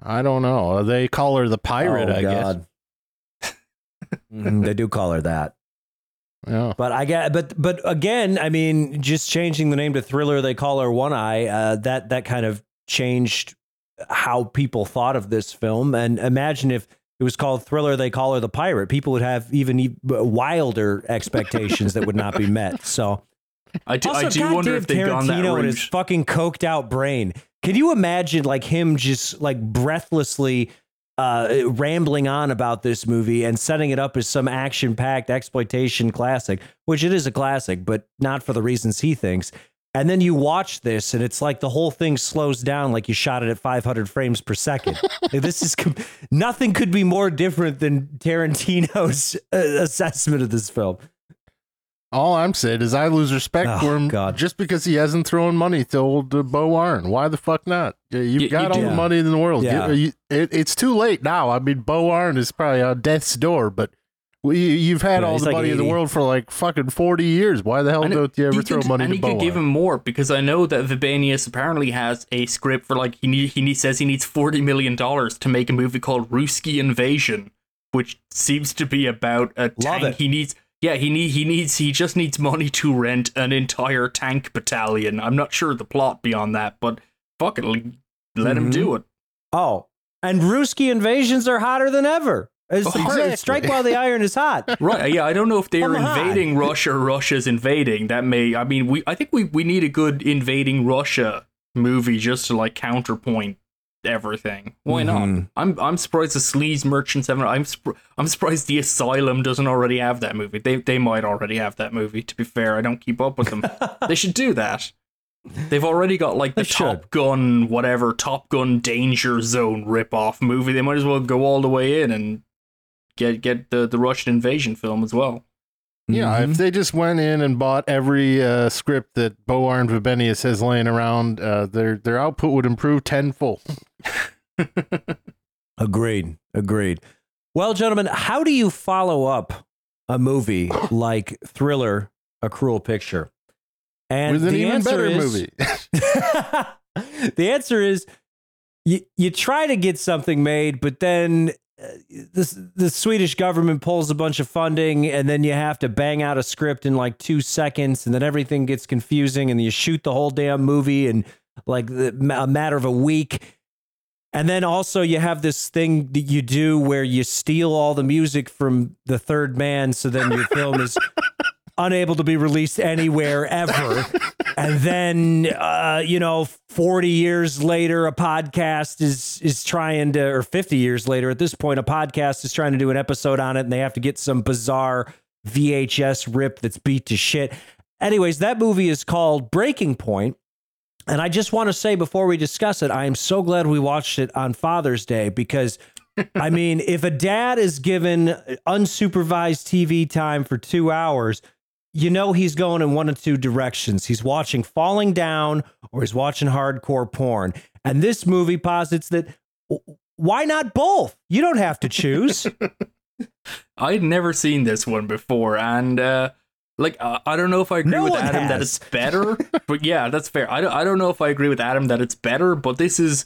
I don't know. They call her the pirate, Oh, I God. Mhm, they do call her that. Yeah. But I get, but but again, I mean, just changing the name to Thriller, they call her One Eye. Uh, that that kind of changed how people thought of this film. And imagine if it was called Thriller, they call her the Pirate. People would have even e- wilder expectations that would not be met. So I do, also, I do wonder if they've gone that Tarantino and route. his fucking coked out brain. Can you imagine like him just like breathlessly uh, rambling on about this movie and setting it up as some action packed exploitation classic, which it is a classic, but not for the reasons he thinks. And then you watch this, and it's like the whole thing slows down, like you shot it at 500 frames per second. [laughs] This is com- nothing could be more different than Tarantino's uh, assessment of this film. All I'm saying is I lose respect Oh, for him God. just because he hasn't thrown money to old uh, Bo Arn. Why the fuck not? You've You- got you all do. the money in the world. Yeah. You- you- it, it's too late now. I mean, Bo Arn is probably on death's door, but we, you've had Yeah, all the like money in the world for like fucking 40 years. Why the hell And don't you ever you throw could- money and to you Bo could give him more because I know that Vibenius apparently has a script for like he need, he need, says he needs forty million dollars to make a movie called Ruski Invasion, which seems to be about a Love tank. it. He needs yeah he need he needs he just needs money to rent an entire tank battalion. I'm not sure the plot beyond that, but fuck it, let him Mhm. do it. Oh, and Ruski invasions are hotter than ever. It's Oh, exactly. Strike while the [laughs] iron is hot. Right. Yeah, I don't know if they are invading Russia or Russia's invading. That may I mean we I think we, we need a good invading Russia movie just to like counterpoint everything. Why Mhm. not? I'm I'm surprised the Sleaze Merchants haven't I'm surp- I'm surprised the Asylum doesn't already have that movie. They they might already have that movie, to be fair. I don't keep up with them. [laughs] they should do that. They've already got like the They should. Top Gun, whatever, Top Gun Danger Zone rip-off movie. They might as well go all the way in and get get the, the Russian invasion film as well. Yeah, Mhm. if they just went in and bought every uh, script that Bo Arn Vibenius has laying around, uh, their their output would improve tenfold. [laughs] Agreed. Agreed. Well, gentlemen, how do you follow up a movie [gasps] like Thriller: A Cruel Picture? And With an the even answer better is, movie. [laughs] the answer is you you try to get something made, but then this the Swedish government pulls a bunch of funding, and then you have to bang out a script in like two seconds, and then everything gets confusing, and you shoot the whole damn movie in like the, a matter of a week. And then also you have this thing that you do where you steal all the music from the third man, so then your film is [laughs] unable to be released anywhere [laughs] ever. And then, uh, you know, forty years later, a podcast is is trying to, or fifty years later, at this point, a podcast is trying to do an episode on it, and they have to get some bizarre VHS rip that's beat to shit. Anyways, that movie is called Breaking Point. And I just want to say before we discuss it, I am so glad we watched it on Father's Day because, I mean, if a dad is given unsupervised TV time for two hours, you know he's going in one of two directions. He's watching Falling Down or he's watching hardcore porn. And this movie posits that why not both? You don't have to choose. [laughs] I'd never seen this one before, and uh, like uh, I don't know if I agree No with Adam that it's better, [laughs] but yeah, that's fair. I don't, I don't know if I agree with Adam that it's better, but this is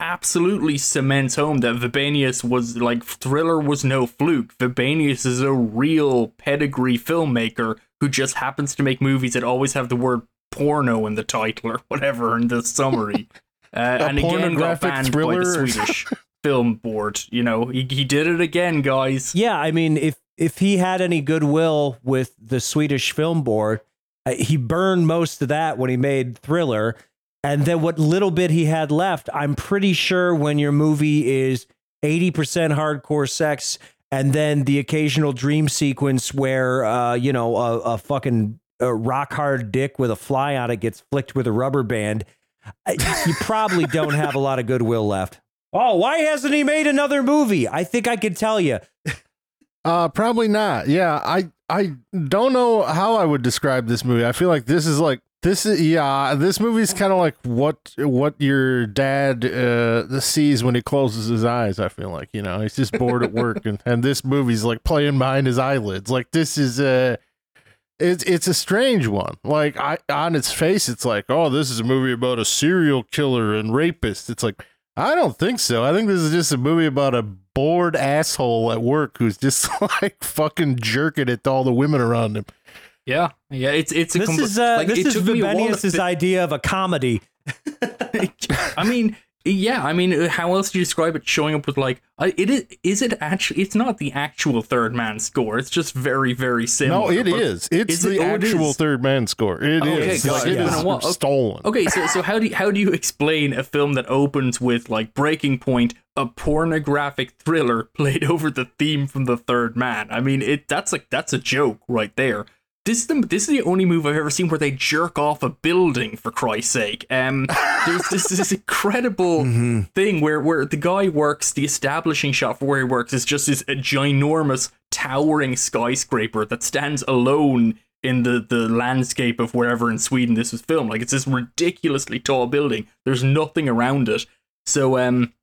absolutely cements home that Vibenius was like Thriller was no fluke. Vibenius is a real pedigree filmmaker who just happens to make movies that always have the word porno in the title or whatever in the summary. [laughs] Uh, and again, got banned by the Swedish [laughs] film board. You know, he, he did it again, guys. Yeah, I mean, if if he had any goodwill with the Swedish Film Board, uh, he burned most of that when he made Thriller, and then what little bit he had left, I'm pretty sure when your movie is 80% hardcore sex and then the occasional dream sequence where uh, you know a, a fucking a rock hard dick with a fly on it gets flicked with a rubber band, you probably don't have a lot of goodwill left. Oh, why hasn't he made another movie? I think I could tell you. Uh, probably not. Yeah, I I don't know how I would describe this movie. I feel like this is like this is yeah. This movie's kind of like what what your dad uh sees when he closes his eyes. I feel like you know he's just bored at work, and and this movie's like playing behind his eyelids. Like this is uh it's it's a strange one. Like I on its face, it's like oh, this is a movie about a serial killer and rapist. It's like I don't think so. I think this is just a movie about a bored asshole at work who's just [laughs] like fucking jerking it to all the women around him. Yeah, yeah, it's it's a This compl- is uh, like, this it is took me a while Vibenius's fi- idea of a comedy. [laughs] I mean, yeah, I mean, uh, how else do you describe it? Showing up with like, uh, it is is it actually? It's not the actual third man score. It's just very very similar. No, it is. but- is. It's Is it- the oh, it actual is? third man score. It is. Okay, It's God, it's it's been a stolen. Okay, so so how do you, how do you explain a film that opens with like Breaking Point, a pornographic thriller played [laughs] over the theme from the Third Man? I mean, it that's like that's a joke right there. This is the this is the only move I've ever seen where they jerk off a building for Christ's sake. Um, there's this this incredible [laughs] thing where where the guy works. The establishing shot for where he works is just this ginormous towering skyscraper that stands alone in the the landscape of wherever in Sweden this was filmed. Like it's this ridiculously tall building. There's nothing around it. So um,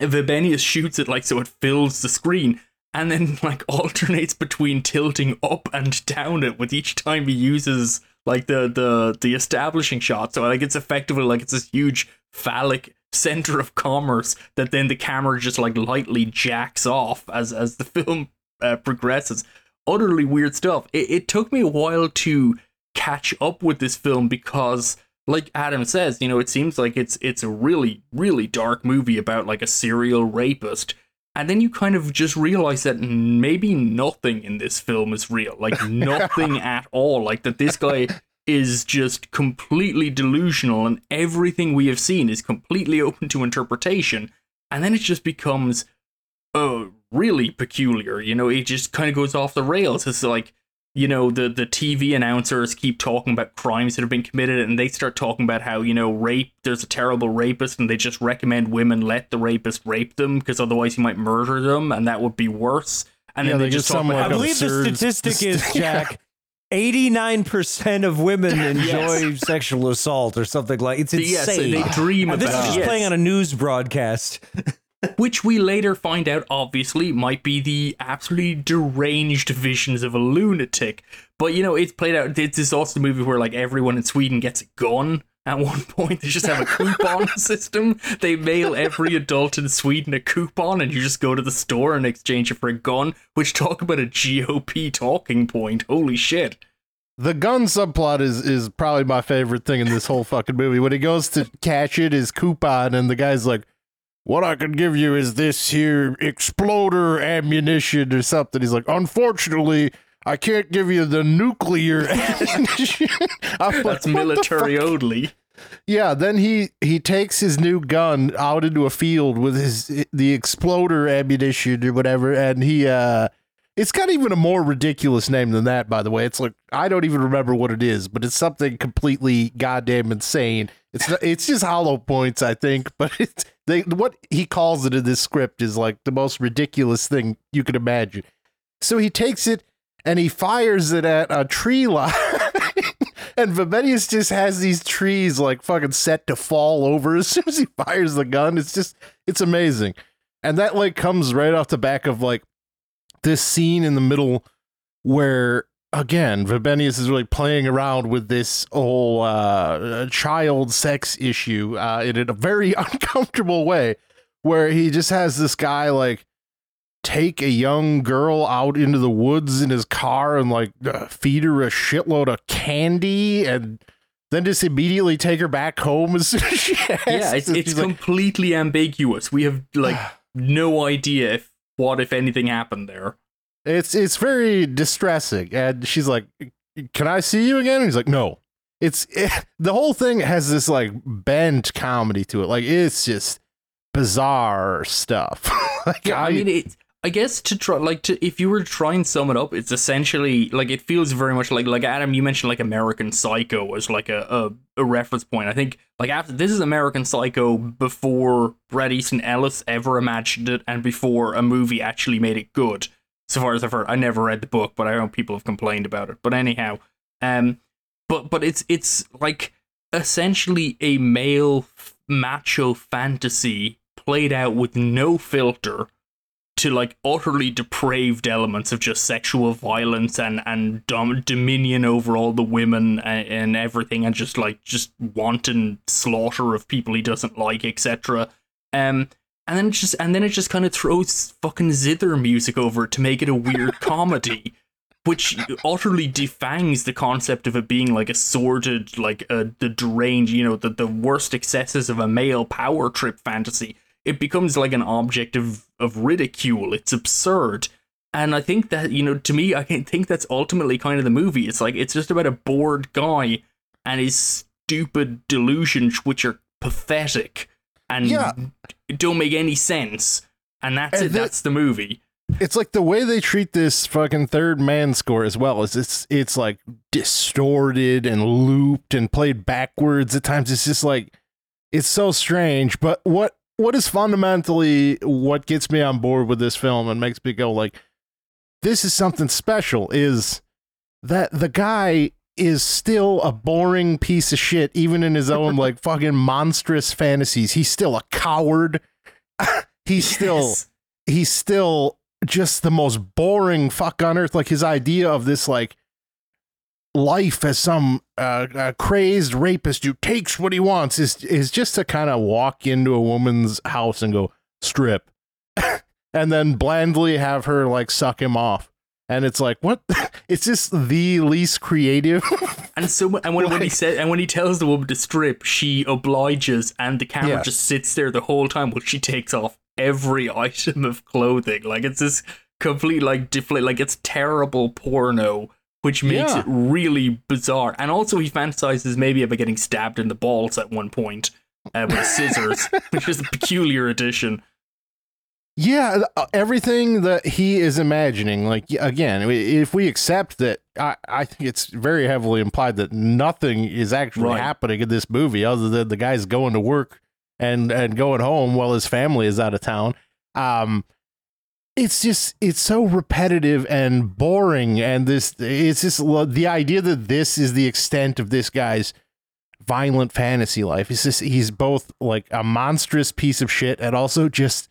Vibenius shoots it like so it fills the screen and then [laughs] like alternates between tilting up and down it with each time he uses like the the the establishing shot. So like it's effectively like it's this huge phallic center of commerce that then the camera just like lightly jacks off as as the [laughs] film uh, progresses. Utterly weird stuff. It, it took me a while to catch up with this film because like Adam says, you know, it seems like it's it's a really really dark movie about like a serial rapist, and then you kind of just realize that maybe nothing in this film is real, like [laughs] nothing at all, like that this guy is just completely delusional, and everything we have seen is completely [laughs] open to interpretation, and then it just becomes, oh, really peculiar. You know, it just kind of goes off the rails. It's like you know the the TV announcers keep talking about crimes that have been committed and they start talking about how you know rape there's a terrible rapist and they just recommend women let the rapist rape them because otherwise he might murder them and that would be worse and Yeah, then they they just talk about I like, how believe the absurd statistic is [laughs] st- Jack. 89% of women [laughs] enjoy sexual assault or something like that. it's yes insane. they dream And about this is just yes. playing on a news broadcast. [laughs] which we later find out obviously might be the absolutely deranged visions of a lunatic. But you know, it's played out. This is also the movie where like everyone in Sweden gets a gun. At one [laughs] point, they just have a coupon [laughs] system. They mail every adult in Sweden a coupon, and you just go to the store and exchange it for a gun. Which talk about a GOP talking point. Holy shit! The gun subplot is is probably my favorite thing in this whole fucking movie. When he goes to cash in his coupon, and the guy's like, "What I can give you is this here exploder ammunition or something." He's like, "Unfortunately, I can't give you the nuclear [laughs] ammunition." [laughs] Like, That's "What military only. Yeah, then he he takes his new gun out into a field with his the exploder ammunition or whatever, and he uh, it's got even a more ridiculous name than that. By the way, it's like I don't even remember what it is, but it's something completely goddamn insane. It's not, it's just hollow points, I think, [laughs] but it's they what he calls it in this script is like the most ridiculous thing you could imagine. So he takes it and he fires it at a tree line. [laughs] and Vibenius just has these trees like fucking set to fall over [laughs] as soon as he fires the gun. It's just it's amazing. And that like comes right off the back of like this scene in the middle where again Vibenius is really playing around with this whole uh child sex issue uh in a very [laughs] uncomfortable way where he just has this guy like take a young girl out into the woods in his car and like uh, feed her a shitload of candy and then just immediately take her back home as [laughs] soon as she asks. Yeah, it's, it's she's like, completely ambiguous. We have like [sighs] no idea if what if anything happened there. It's it's very distressing and she's like can i see you again and he's like no it's [laughs] eh, the whole thing has this like bent comedy to it like it's just bizarre stuff [laughs] like Yeah, I, mean, it. I guess to try, like, to if you were to try and sum it up, it's essentially like it feels very much like, like Adam, you mentioned like American Psycho as like a, a, a reference point. I think like after this is American Psycho before Bret Easton Ellis ever imagined it, and before a movie actually made it good. So far as I've heard, I never read the book, but I know people have complained about it. But anyhow, um, but but it's it's like essentially a male macho fantasy played out with no filter to like utterly depraved elements of just sexual violence and and dom- dominion over all the women and, and everything and just like just wanton slaughter of people he doesn't like etc um and then it just and then it just kind of throws fucking zither music over it to make it a weird [laughs] comedy which utterly defangs the concept of it being like a sordid like uh, the deranged you know the, the worst excesses of a male power trip fantasy. It becomes like an object of of ridicule. It's absurd. And i think that you know to me i can think that's ultimately kind of the movie. It's like it's just about a bored guy and his stupid delusions which are pathetic and Yeah. Don't make any sense. And that's And it that's the movie. It's like the way they treat this fucking third man score as well is it's it's like distorted and looped and played backwards at times. It's just like it's so strange but what what is fundamentally what gets me on board with this film and makes me go like this is something special is that the guy is still a boring piece of shit even in his own like fucking monstrous fantasies he's still a coward [laughs] he's still Yes. he's still just the most boring fuck on earth. Like his idea of this like life as some uh, uh, crazed rapist who takes what he wants is is just to kind of walk into a woman's house and go strip, [laughs] and then blandly have her like suck him off. And it's like what? [laughs] It's just the least creative. [laughs] And so, and when, when he Like- said, and when he tells the woman to strip, she obliges, and the camera Yeah. just sits there the whole time while she takes off every [laughs] item of clothing. Like it's this complete like deflate, like it's terrible porno, which makes Yeah. it really bizarre. And also, he fantasizes maybe about getting stabbed in the balls at one point uh, with scissors, which is a peculiar addition. Yeah, uh, everything that he is imagining, like again, if we accept that, I, I think it's very heavily implied that nothing is actually Right. happening in this movie other than the guy's going to work and and going home while his family is out of town. Um, it's just it's so repetitive and boring, and this it's just the idea that this is the extent of this guy's violent fantasy life. It's just he's both like a monstrous piece of shit and also just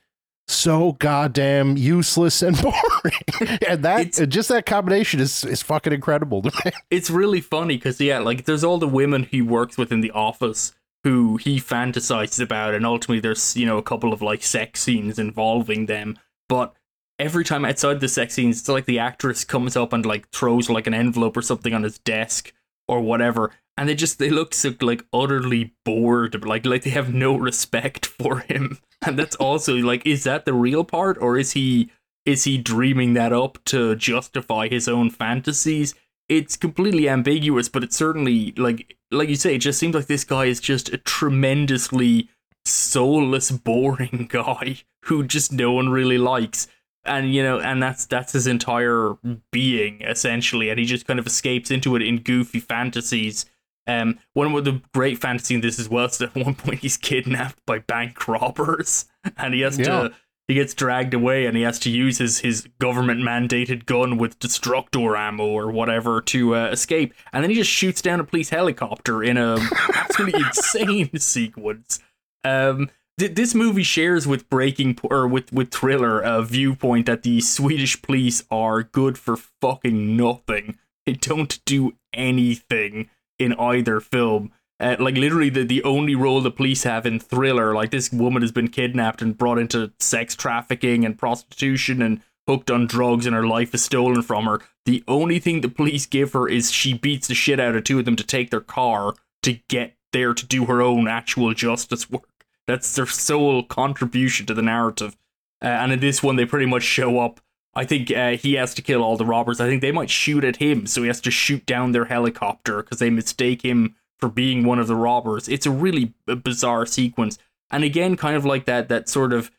so goddamn useless and [laughs] boring. and that It's- just that combination is is fucking incredible [laughs] to me. it's really funny because yeah, like there's all the women he works with in the office who he fantasizes about, and ultimately there's you know a couple of like sex scenes involving them. But every time outside the sex scenes, it's like the actress comes up and like throws like an envelope or something on his desk or whatever, and they just they look so like utterly bored, like like they have no respect [laughs] for him. And that's also like, is that the real part, or is he is he dreaming that up to justify his own fantasies? It's completely ambiguous, but it's certainly like like you say, it just seems like this guy is just a tremendously soulless, [laughs] boring guy who just no one really likes. And you know, and that's that's his entire being essentially, and he just kind of escapes into it in goofy fantasies. Um, one of the great fantasy in this as well is that at one point he's kidnapped by bank robbers, [laughs] and he has Yeah. to he gets dragged away, and he has to use his his government mandated gun with destructor ammo or whatever to uh, escape, and then he just shoots down a police helicopter in a [laughs] absolutely insane sequence. Um, this movie shares with Breaking or with with Thriller a viewpoint that the Swedish police are good for fucking nothing. They don't do anything in either film. Uh, like literally, the the only role the police have in Thriller, like this woman has been kidnapped and brought into sex trafficking and prostitution and hooked on drugs, and her life is stolen from her. The only thing the police give her is she beats the shit out of two of them to take their car to get there to do her own actual justice work. That's their sole contribution to the narrative. Uh, and in this one, they pretty much show up. I think uh, he has to kill all the robbers. I think they might shoot at him, so he has to shoot down their helicopter because they mistake him for being one of the robbers. It's a really b- bizarre sequence, and again, kind of like that that sort of,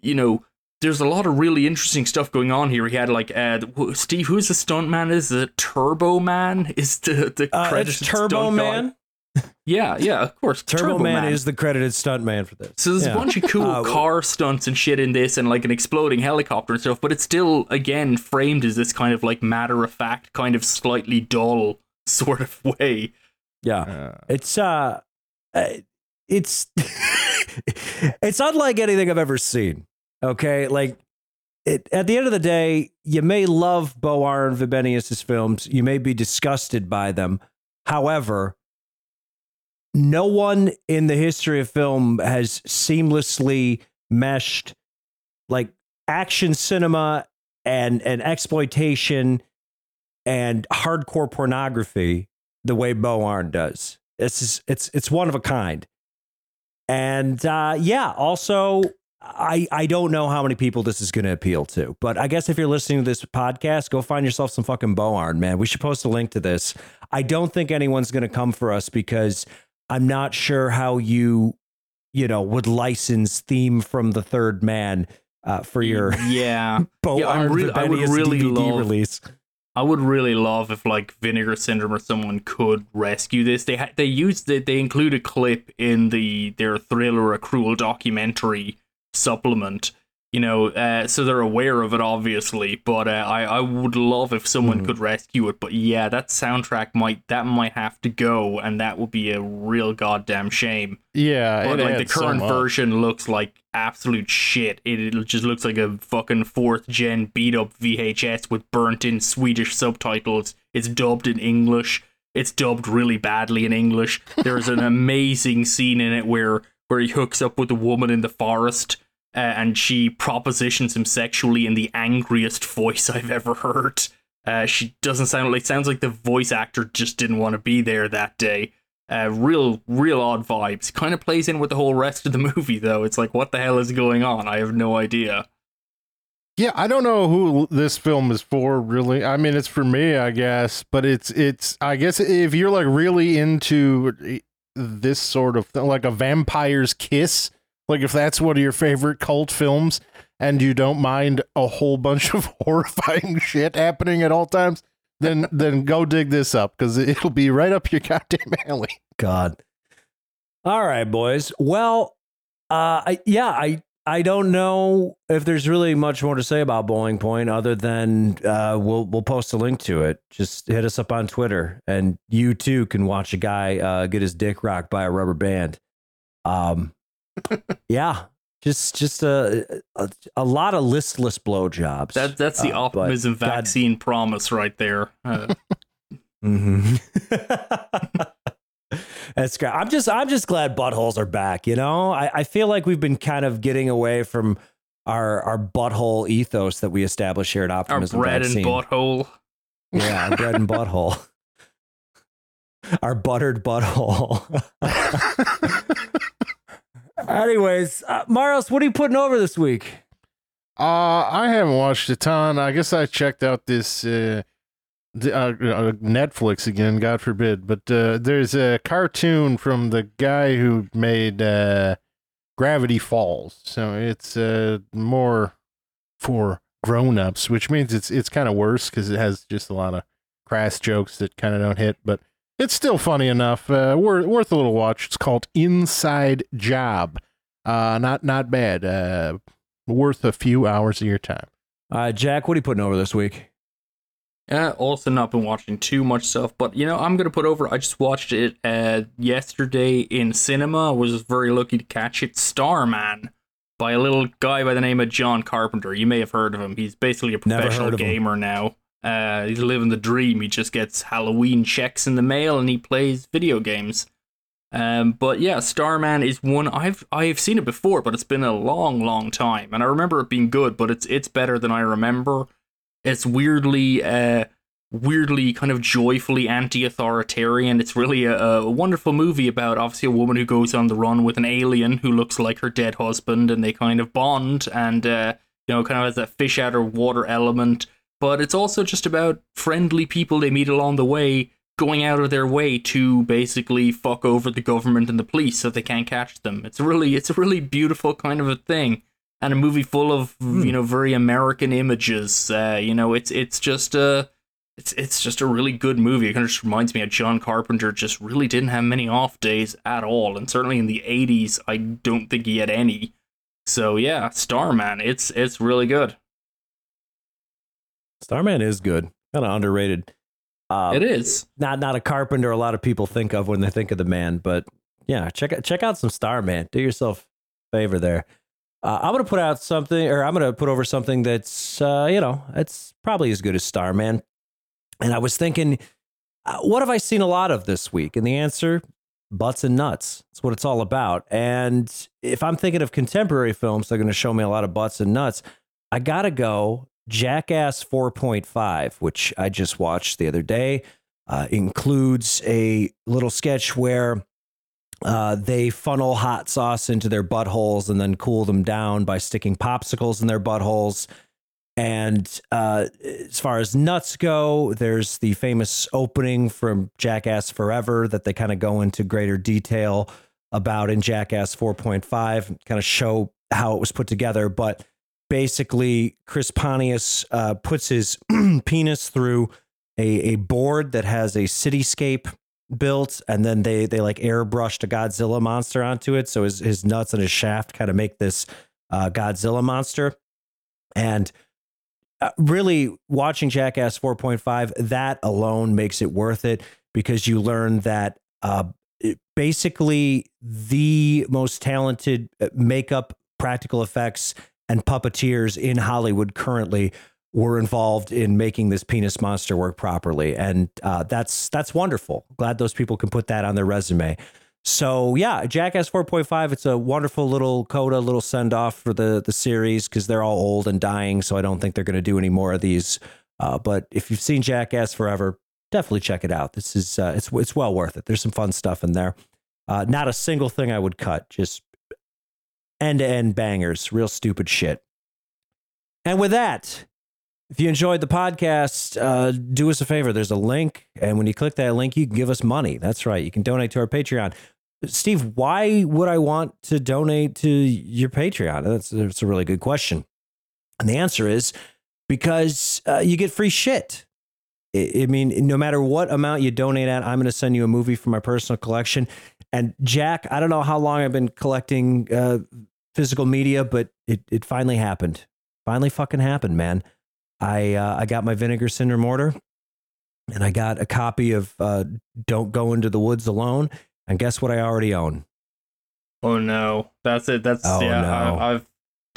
you know, there's a lot of really interesting stuff going on here. He had like uh, Steve, who's the stunt man? Is the Turbo Man? [laughs] Is the the Uh, Turbo stunt guy. Man. Yeah, yeah, of course. Turbo, Man, is the credited stunt man for this. So there's Yeah. a bunch of cool Uh, car stunts and shit in this, and like an exploding helicopter and stuff. But it's still again framed as this kind of like matter of fact, kind of slightly dull sort of [laughs] way. Yeah. It's uh, uh, it's [laughs] it's unlike anything I've ever seen. Okay, like it, at the end of the day, you may love Bo Arn Vibenius's films, you may be disgusted by them. However, no one in the history of film has seamlessly meshed like action cinema and and exploitation and hardcore pornography the way Bo Arn does. It's just, it's it's one of a kind. And uh, yeah, also I I don't know how many people this is going to appeal to, but I guess if you're listening to this podcast, go find yourself some fucking Bo Arn, man. We should post a link to this. I don't think anyone's going to come for us because I'm not sure how you you know would license theme from the third man uh, for your yeah. [laughs] Bo Yeah, I'm I would really DVD love- release. I would really love if like Vinegar Syndrome or someone could rescue this. They ha- they used it. They include a clip in the their thriller, a cruel documentary supplement. You know, uh, so they're aware of it, obviously. But uh, I I would love if someone Mhm. could rescue it. But yeah, that soundtrack might that might have to go, and that would be a real goddamn shame. Yeah, But like the adds so current version looks like absolute shit. It, it just looks like a fucking fourth gen beat up VHS with burnt in Swedish subtitles. It's dubbed in English. It's dubbed really badly in English. There's an [laughs] amazing scene in it where where he hooks up with a woman in the forest. Uh, and she propositions him sexually in the angriest voice I've ever heard. Uh, she doesn't sound like sounds like the voice actor just didn't want to be there that day. Uh, real, real odd vibes. Kind of plays in with the whole rest of the [laughs] movie, though. It's like, what the hell is going on? I have no idea. Yeah, I don't know who this film is for really. I mean, it's for me, I guess, but it's it's I guess if you're like really into this sort of thing, like a vampire's kiss, like if that's one of your favorite cult films and you don't mind a whole bunch of [laughs] horrifying shit happening at all times, then then go dig this up cuz it'll be right up your goddamn alley. God. All right, boys. Well, uh, I, yeah, I I don't know if there's really much more to say about Bowling Point other than uh, we'll we'll post a link to it. Just hit us up on Twitter, and you too can watch a guy uh, get his dick rocked by a rubber band. Um, yeah, just just a, a a lot of listless blowjobs. That that's the Uh, optimism God- vaccine promise right there. Uh, [laughs] hmm [laughs] That's great. I'm just I'm just glad buttholes are back. You know, I, I feel like we've been kind of getting away from our our butthole ethos that we established here at Optimism. our bread Vaccine. and butthole. Yeah, our bread and butthole. [laughs] Our buttered butthole. Anyways, uh, Maros, what are you putting over this week? Uh, I haven't watched a ton. I guess I checked out this uh, uh, uh, Netflix again. God forbid, but uh, there's a cartoon from the guy who made uh, Gravity Falls. So it's uh, more for grown-ups, which means it's it's kind of worse because it has just a lot of crass jokes that kind of don't hit, but it's still funny enough. Uh, worth worth a little watch. It's called Inside Job. Uh, not not bad. Uh, worth a few hours of your time. Uh, Jack, what are you putting over this week? Yeah, also not been watching too much stuff, but you know, I'm gonna put over. I just watched it uh, yesterday in cinema. I was very lucky to catch it. Starman by a little guy by the name of John Carpenter. You may have heard of him. He's basically a professional heard of him. gamer now. Uh, he's living the dream. He just gets Halloween checks in the mail and he plays video games. Um, but yeah, Starman is one I've I've seen it before, but it's been a long, long time, and I remember it being good, but it's it's better than I remember. It's weirdly, uh, weirdly kind of joyfully anti-authoritarian. It's really a, a wonderful movie about obviously a woman who goes on the run with an alien who looks like her dead husband, and they kind of bond, and uh, you know, kind of has that fish out of water element. But it's also just about friendly people they meet along the way going out of their way to basically fuck over the government and the police so they can't catch them. It's really it's a really beautiful kind of a thing. And a movie full of Hmm. you know very American images. Uh, you know, it's it's just a it's it's just a really good movie. It kind of just reminds me of John Carpenter. Just really didn't have many off days at all, and certainly in the '80s, I don't think he had any. So yeah, Starman, it's it's really good. Starman is good, kind of underrated. Uh, it is. not not a carpenter a lot of people think of when they think of the man, but yeah, check out check out some Starman. Do yourself a favor there. Uh, I'm gonna put out something, or I'm gonna put over something that's uh, you know it's probably as good as Starman. And I was thinking, uh, what have I seen a lot of this week? And the answer, butts and nuts. That's what it's all about. And if I'm thinking of contemporary films, they're gonna show me a lot of butts and nuts. I gotta go Jackass 4.5, which I just watched the other day, uh, includes a little sketch where uh, they funnel hot sauce into their buttholes and then cool them down by sticking popsicles in their buttholes. And uh, as far as nuts go, there's the famous opening from Jackass Forever that they kind of go into greater detail about in Jackass 4.5, kind of show how it was put together. But basically Chris Pontius uh, puts his [clears throat] penis through a, a board that has a cityscape built, and then they they like airbrushed a Godzilla monster onto it. So his his nuts and his shaft kind of make this uh, Godzilla monster, and. Uh, really, watching Jackass 4.5, that alone makes it worth it because you learn that uh, basically the most talented uh, makeup, practical effects, and puppeteers in Hollywood currently were involved in making this penis monster work properly, and uh, that's that's wonderful. Glad those people can put that on their resume. So yeah, Jackass 4.5. It's a wonderful little coda, little send off for the the series because they're all old and dying. So I don't think they're going to do any more of these. Uh, but if you've seen Jackass Forever, definitely check it out. This is uh, it's it's well worth it. There's some fun stuff in there. Uh, not a single thing I would cut. Just end to end bangers. Real stupid shit. And with that, if you enjoyed the podcast, uh, do us a favor. There's a link, and when you click that link, you can give us money. That's right. You can donate to our Patreon. Steve, why would I want to donate to your Patreon? That's, that's a really good question. And the answer is because uh, you get free shit. I mean, no matter what amount you donate at, I'm going to send you a movie from my personal collection. And Jack, I don't know how long I've been collecting uh, physical media, but it, it finally happened. Finally fucking happened, man. I uh, I got my Vinegar Syndrome order and I got a copy of uh, Don't Go Into the Woods Alone. And guess what? I already own. Oh no, that's it. That's Oh, yeah. no. I, I've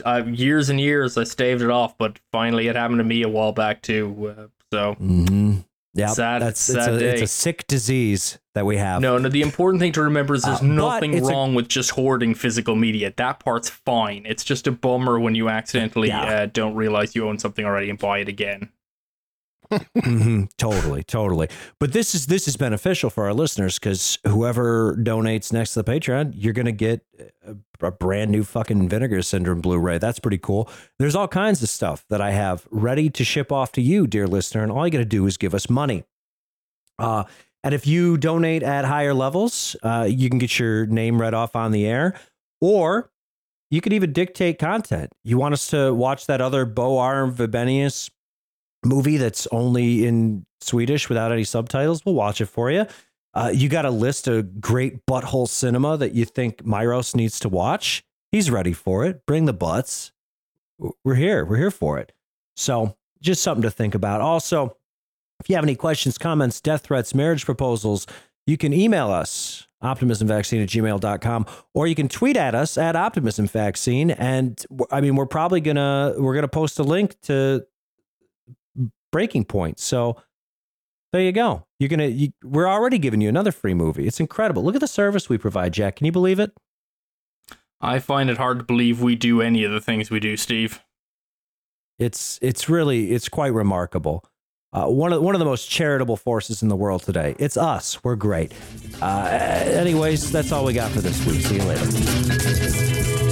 I've years and years I staved it off, but finally it happened to me a while back too. Uh, so Mm-hmm. Yeah, Sad- that's it's a, it's a sick disease that we have. no, no. The important thing to remember is there's Uh, nothing it's a- wrong with just hoarding physical media. That part's fine. It's just a bummer when you accidentally Yeah. uh, don't realize you own something already and buy it again. Mhm. Totally, totally. But this is this is beneficial for our listeners because whoever donates next to the Patreon, you're to get a, a brand new fucking Vinegar Syndrome Blu-ray. That's pretty cool. There's all kinds of stuff that I have ready to ship off to you, dear listener, and all you got to do is give us money. Uh, and if you donate at higher levels, uh, you can get your name read off on the air, or you could even dictate content. You want us to watch that other Bo Arn Vibenius movie that's only in Swedish without any subtitles, we'll watch it for you. Uh, you got a list of great butthole cinema that you think Myros needs to watch. He's ready for it. Bring the butts. We're here. We're here for it. So, just something to think about. Also, if you have any questions, comments, death threats, marriage proposals, you can email us, optimismvaccine at gmail.com, or you can tweet at us at optimismvaccine. And I mean, we're probably gonna we're gonna post a link to breaking point. So there you go. You're gonna. You, we're already giving you another free movie. It's incredible. Look at the service we provide, Jack. Can you believe it? I find it hard to believe we do any of the things we do, Steve. It's it's really it's quite remarkable. Uh, one of one of the most charitable forces in the world today. It's us. We're great. Uh, anyways, that's all we got for this week. See you later.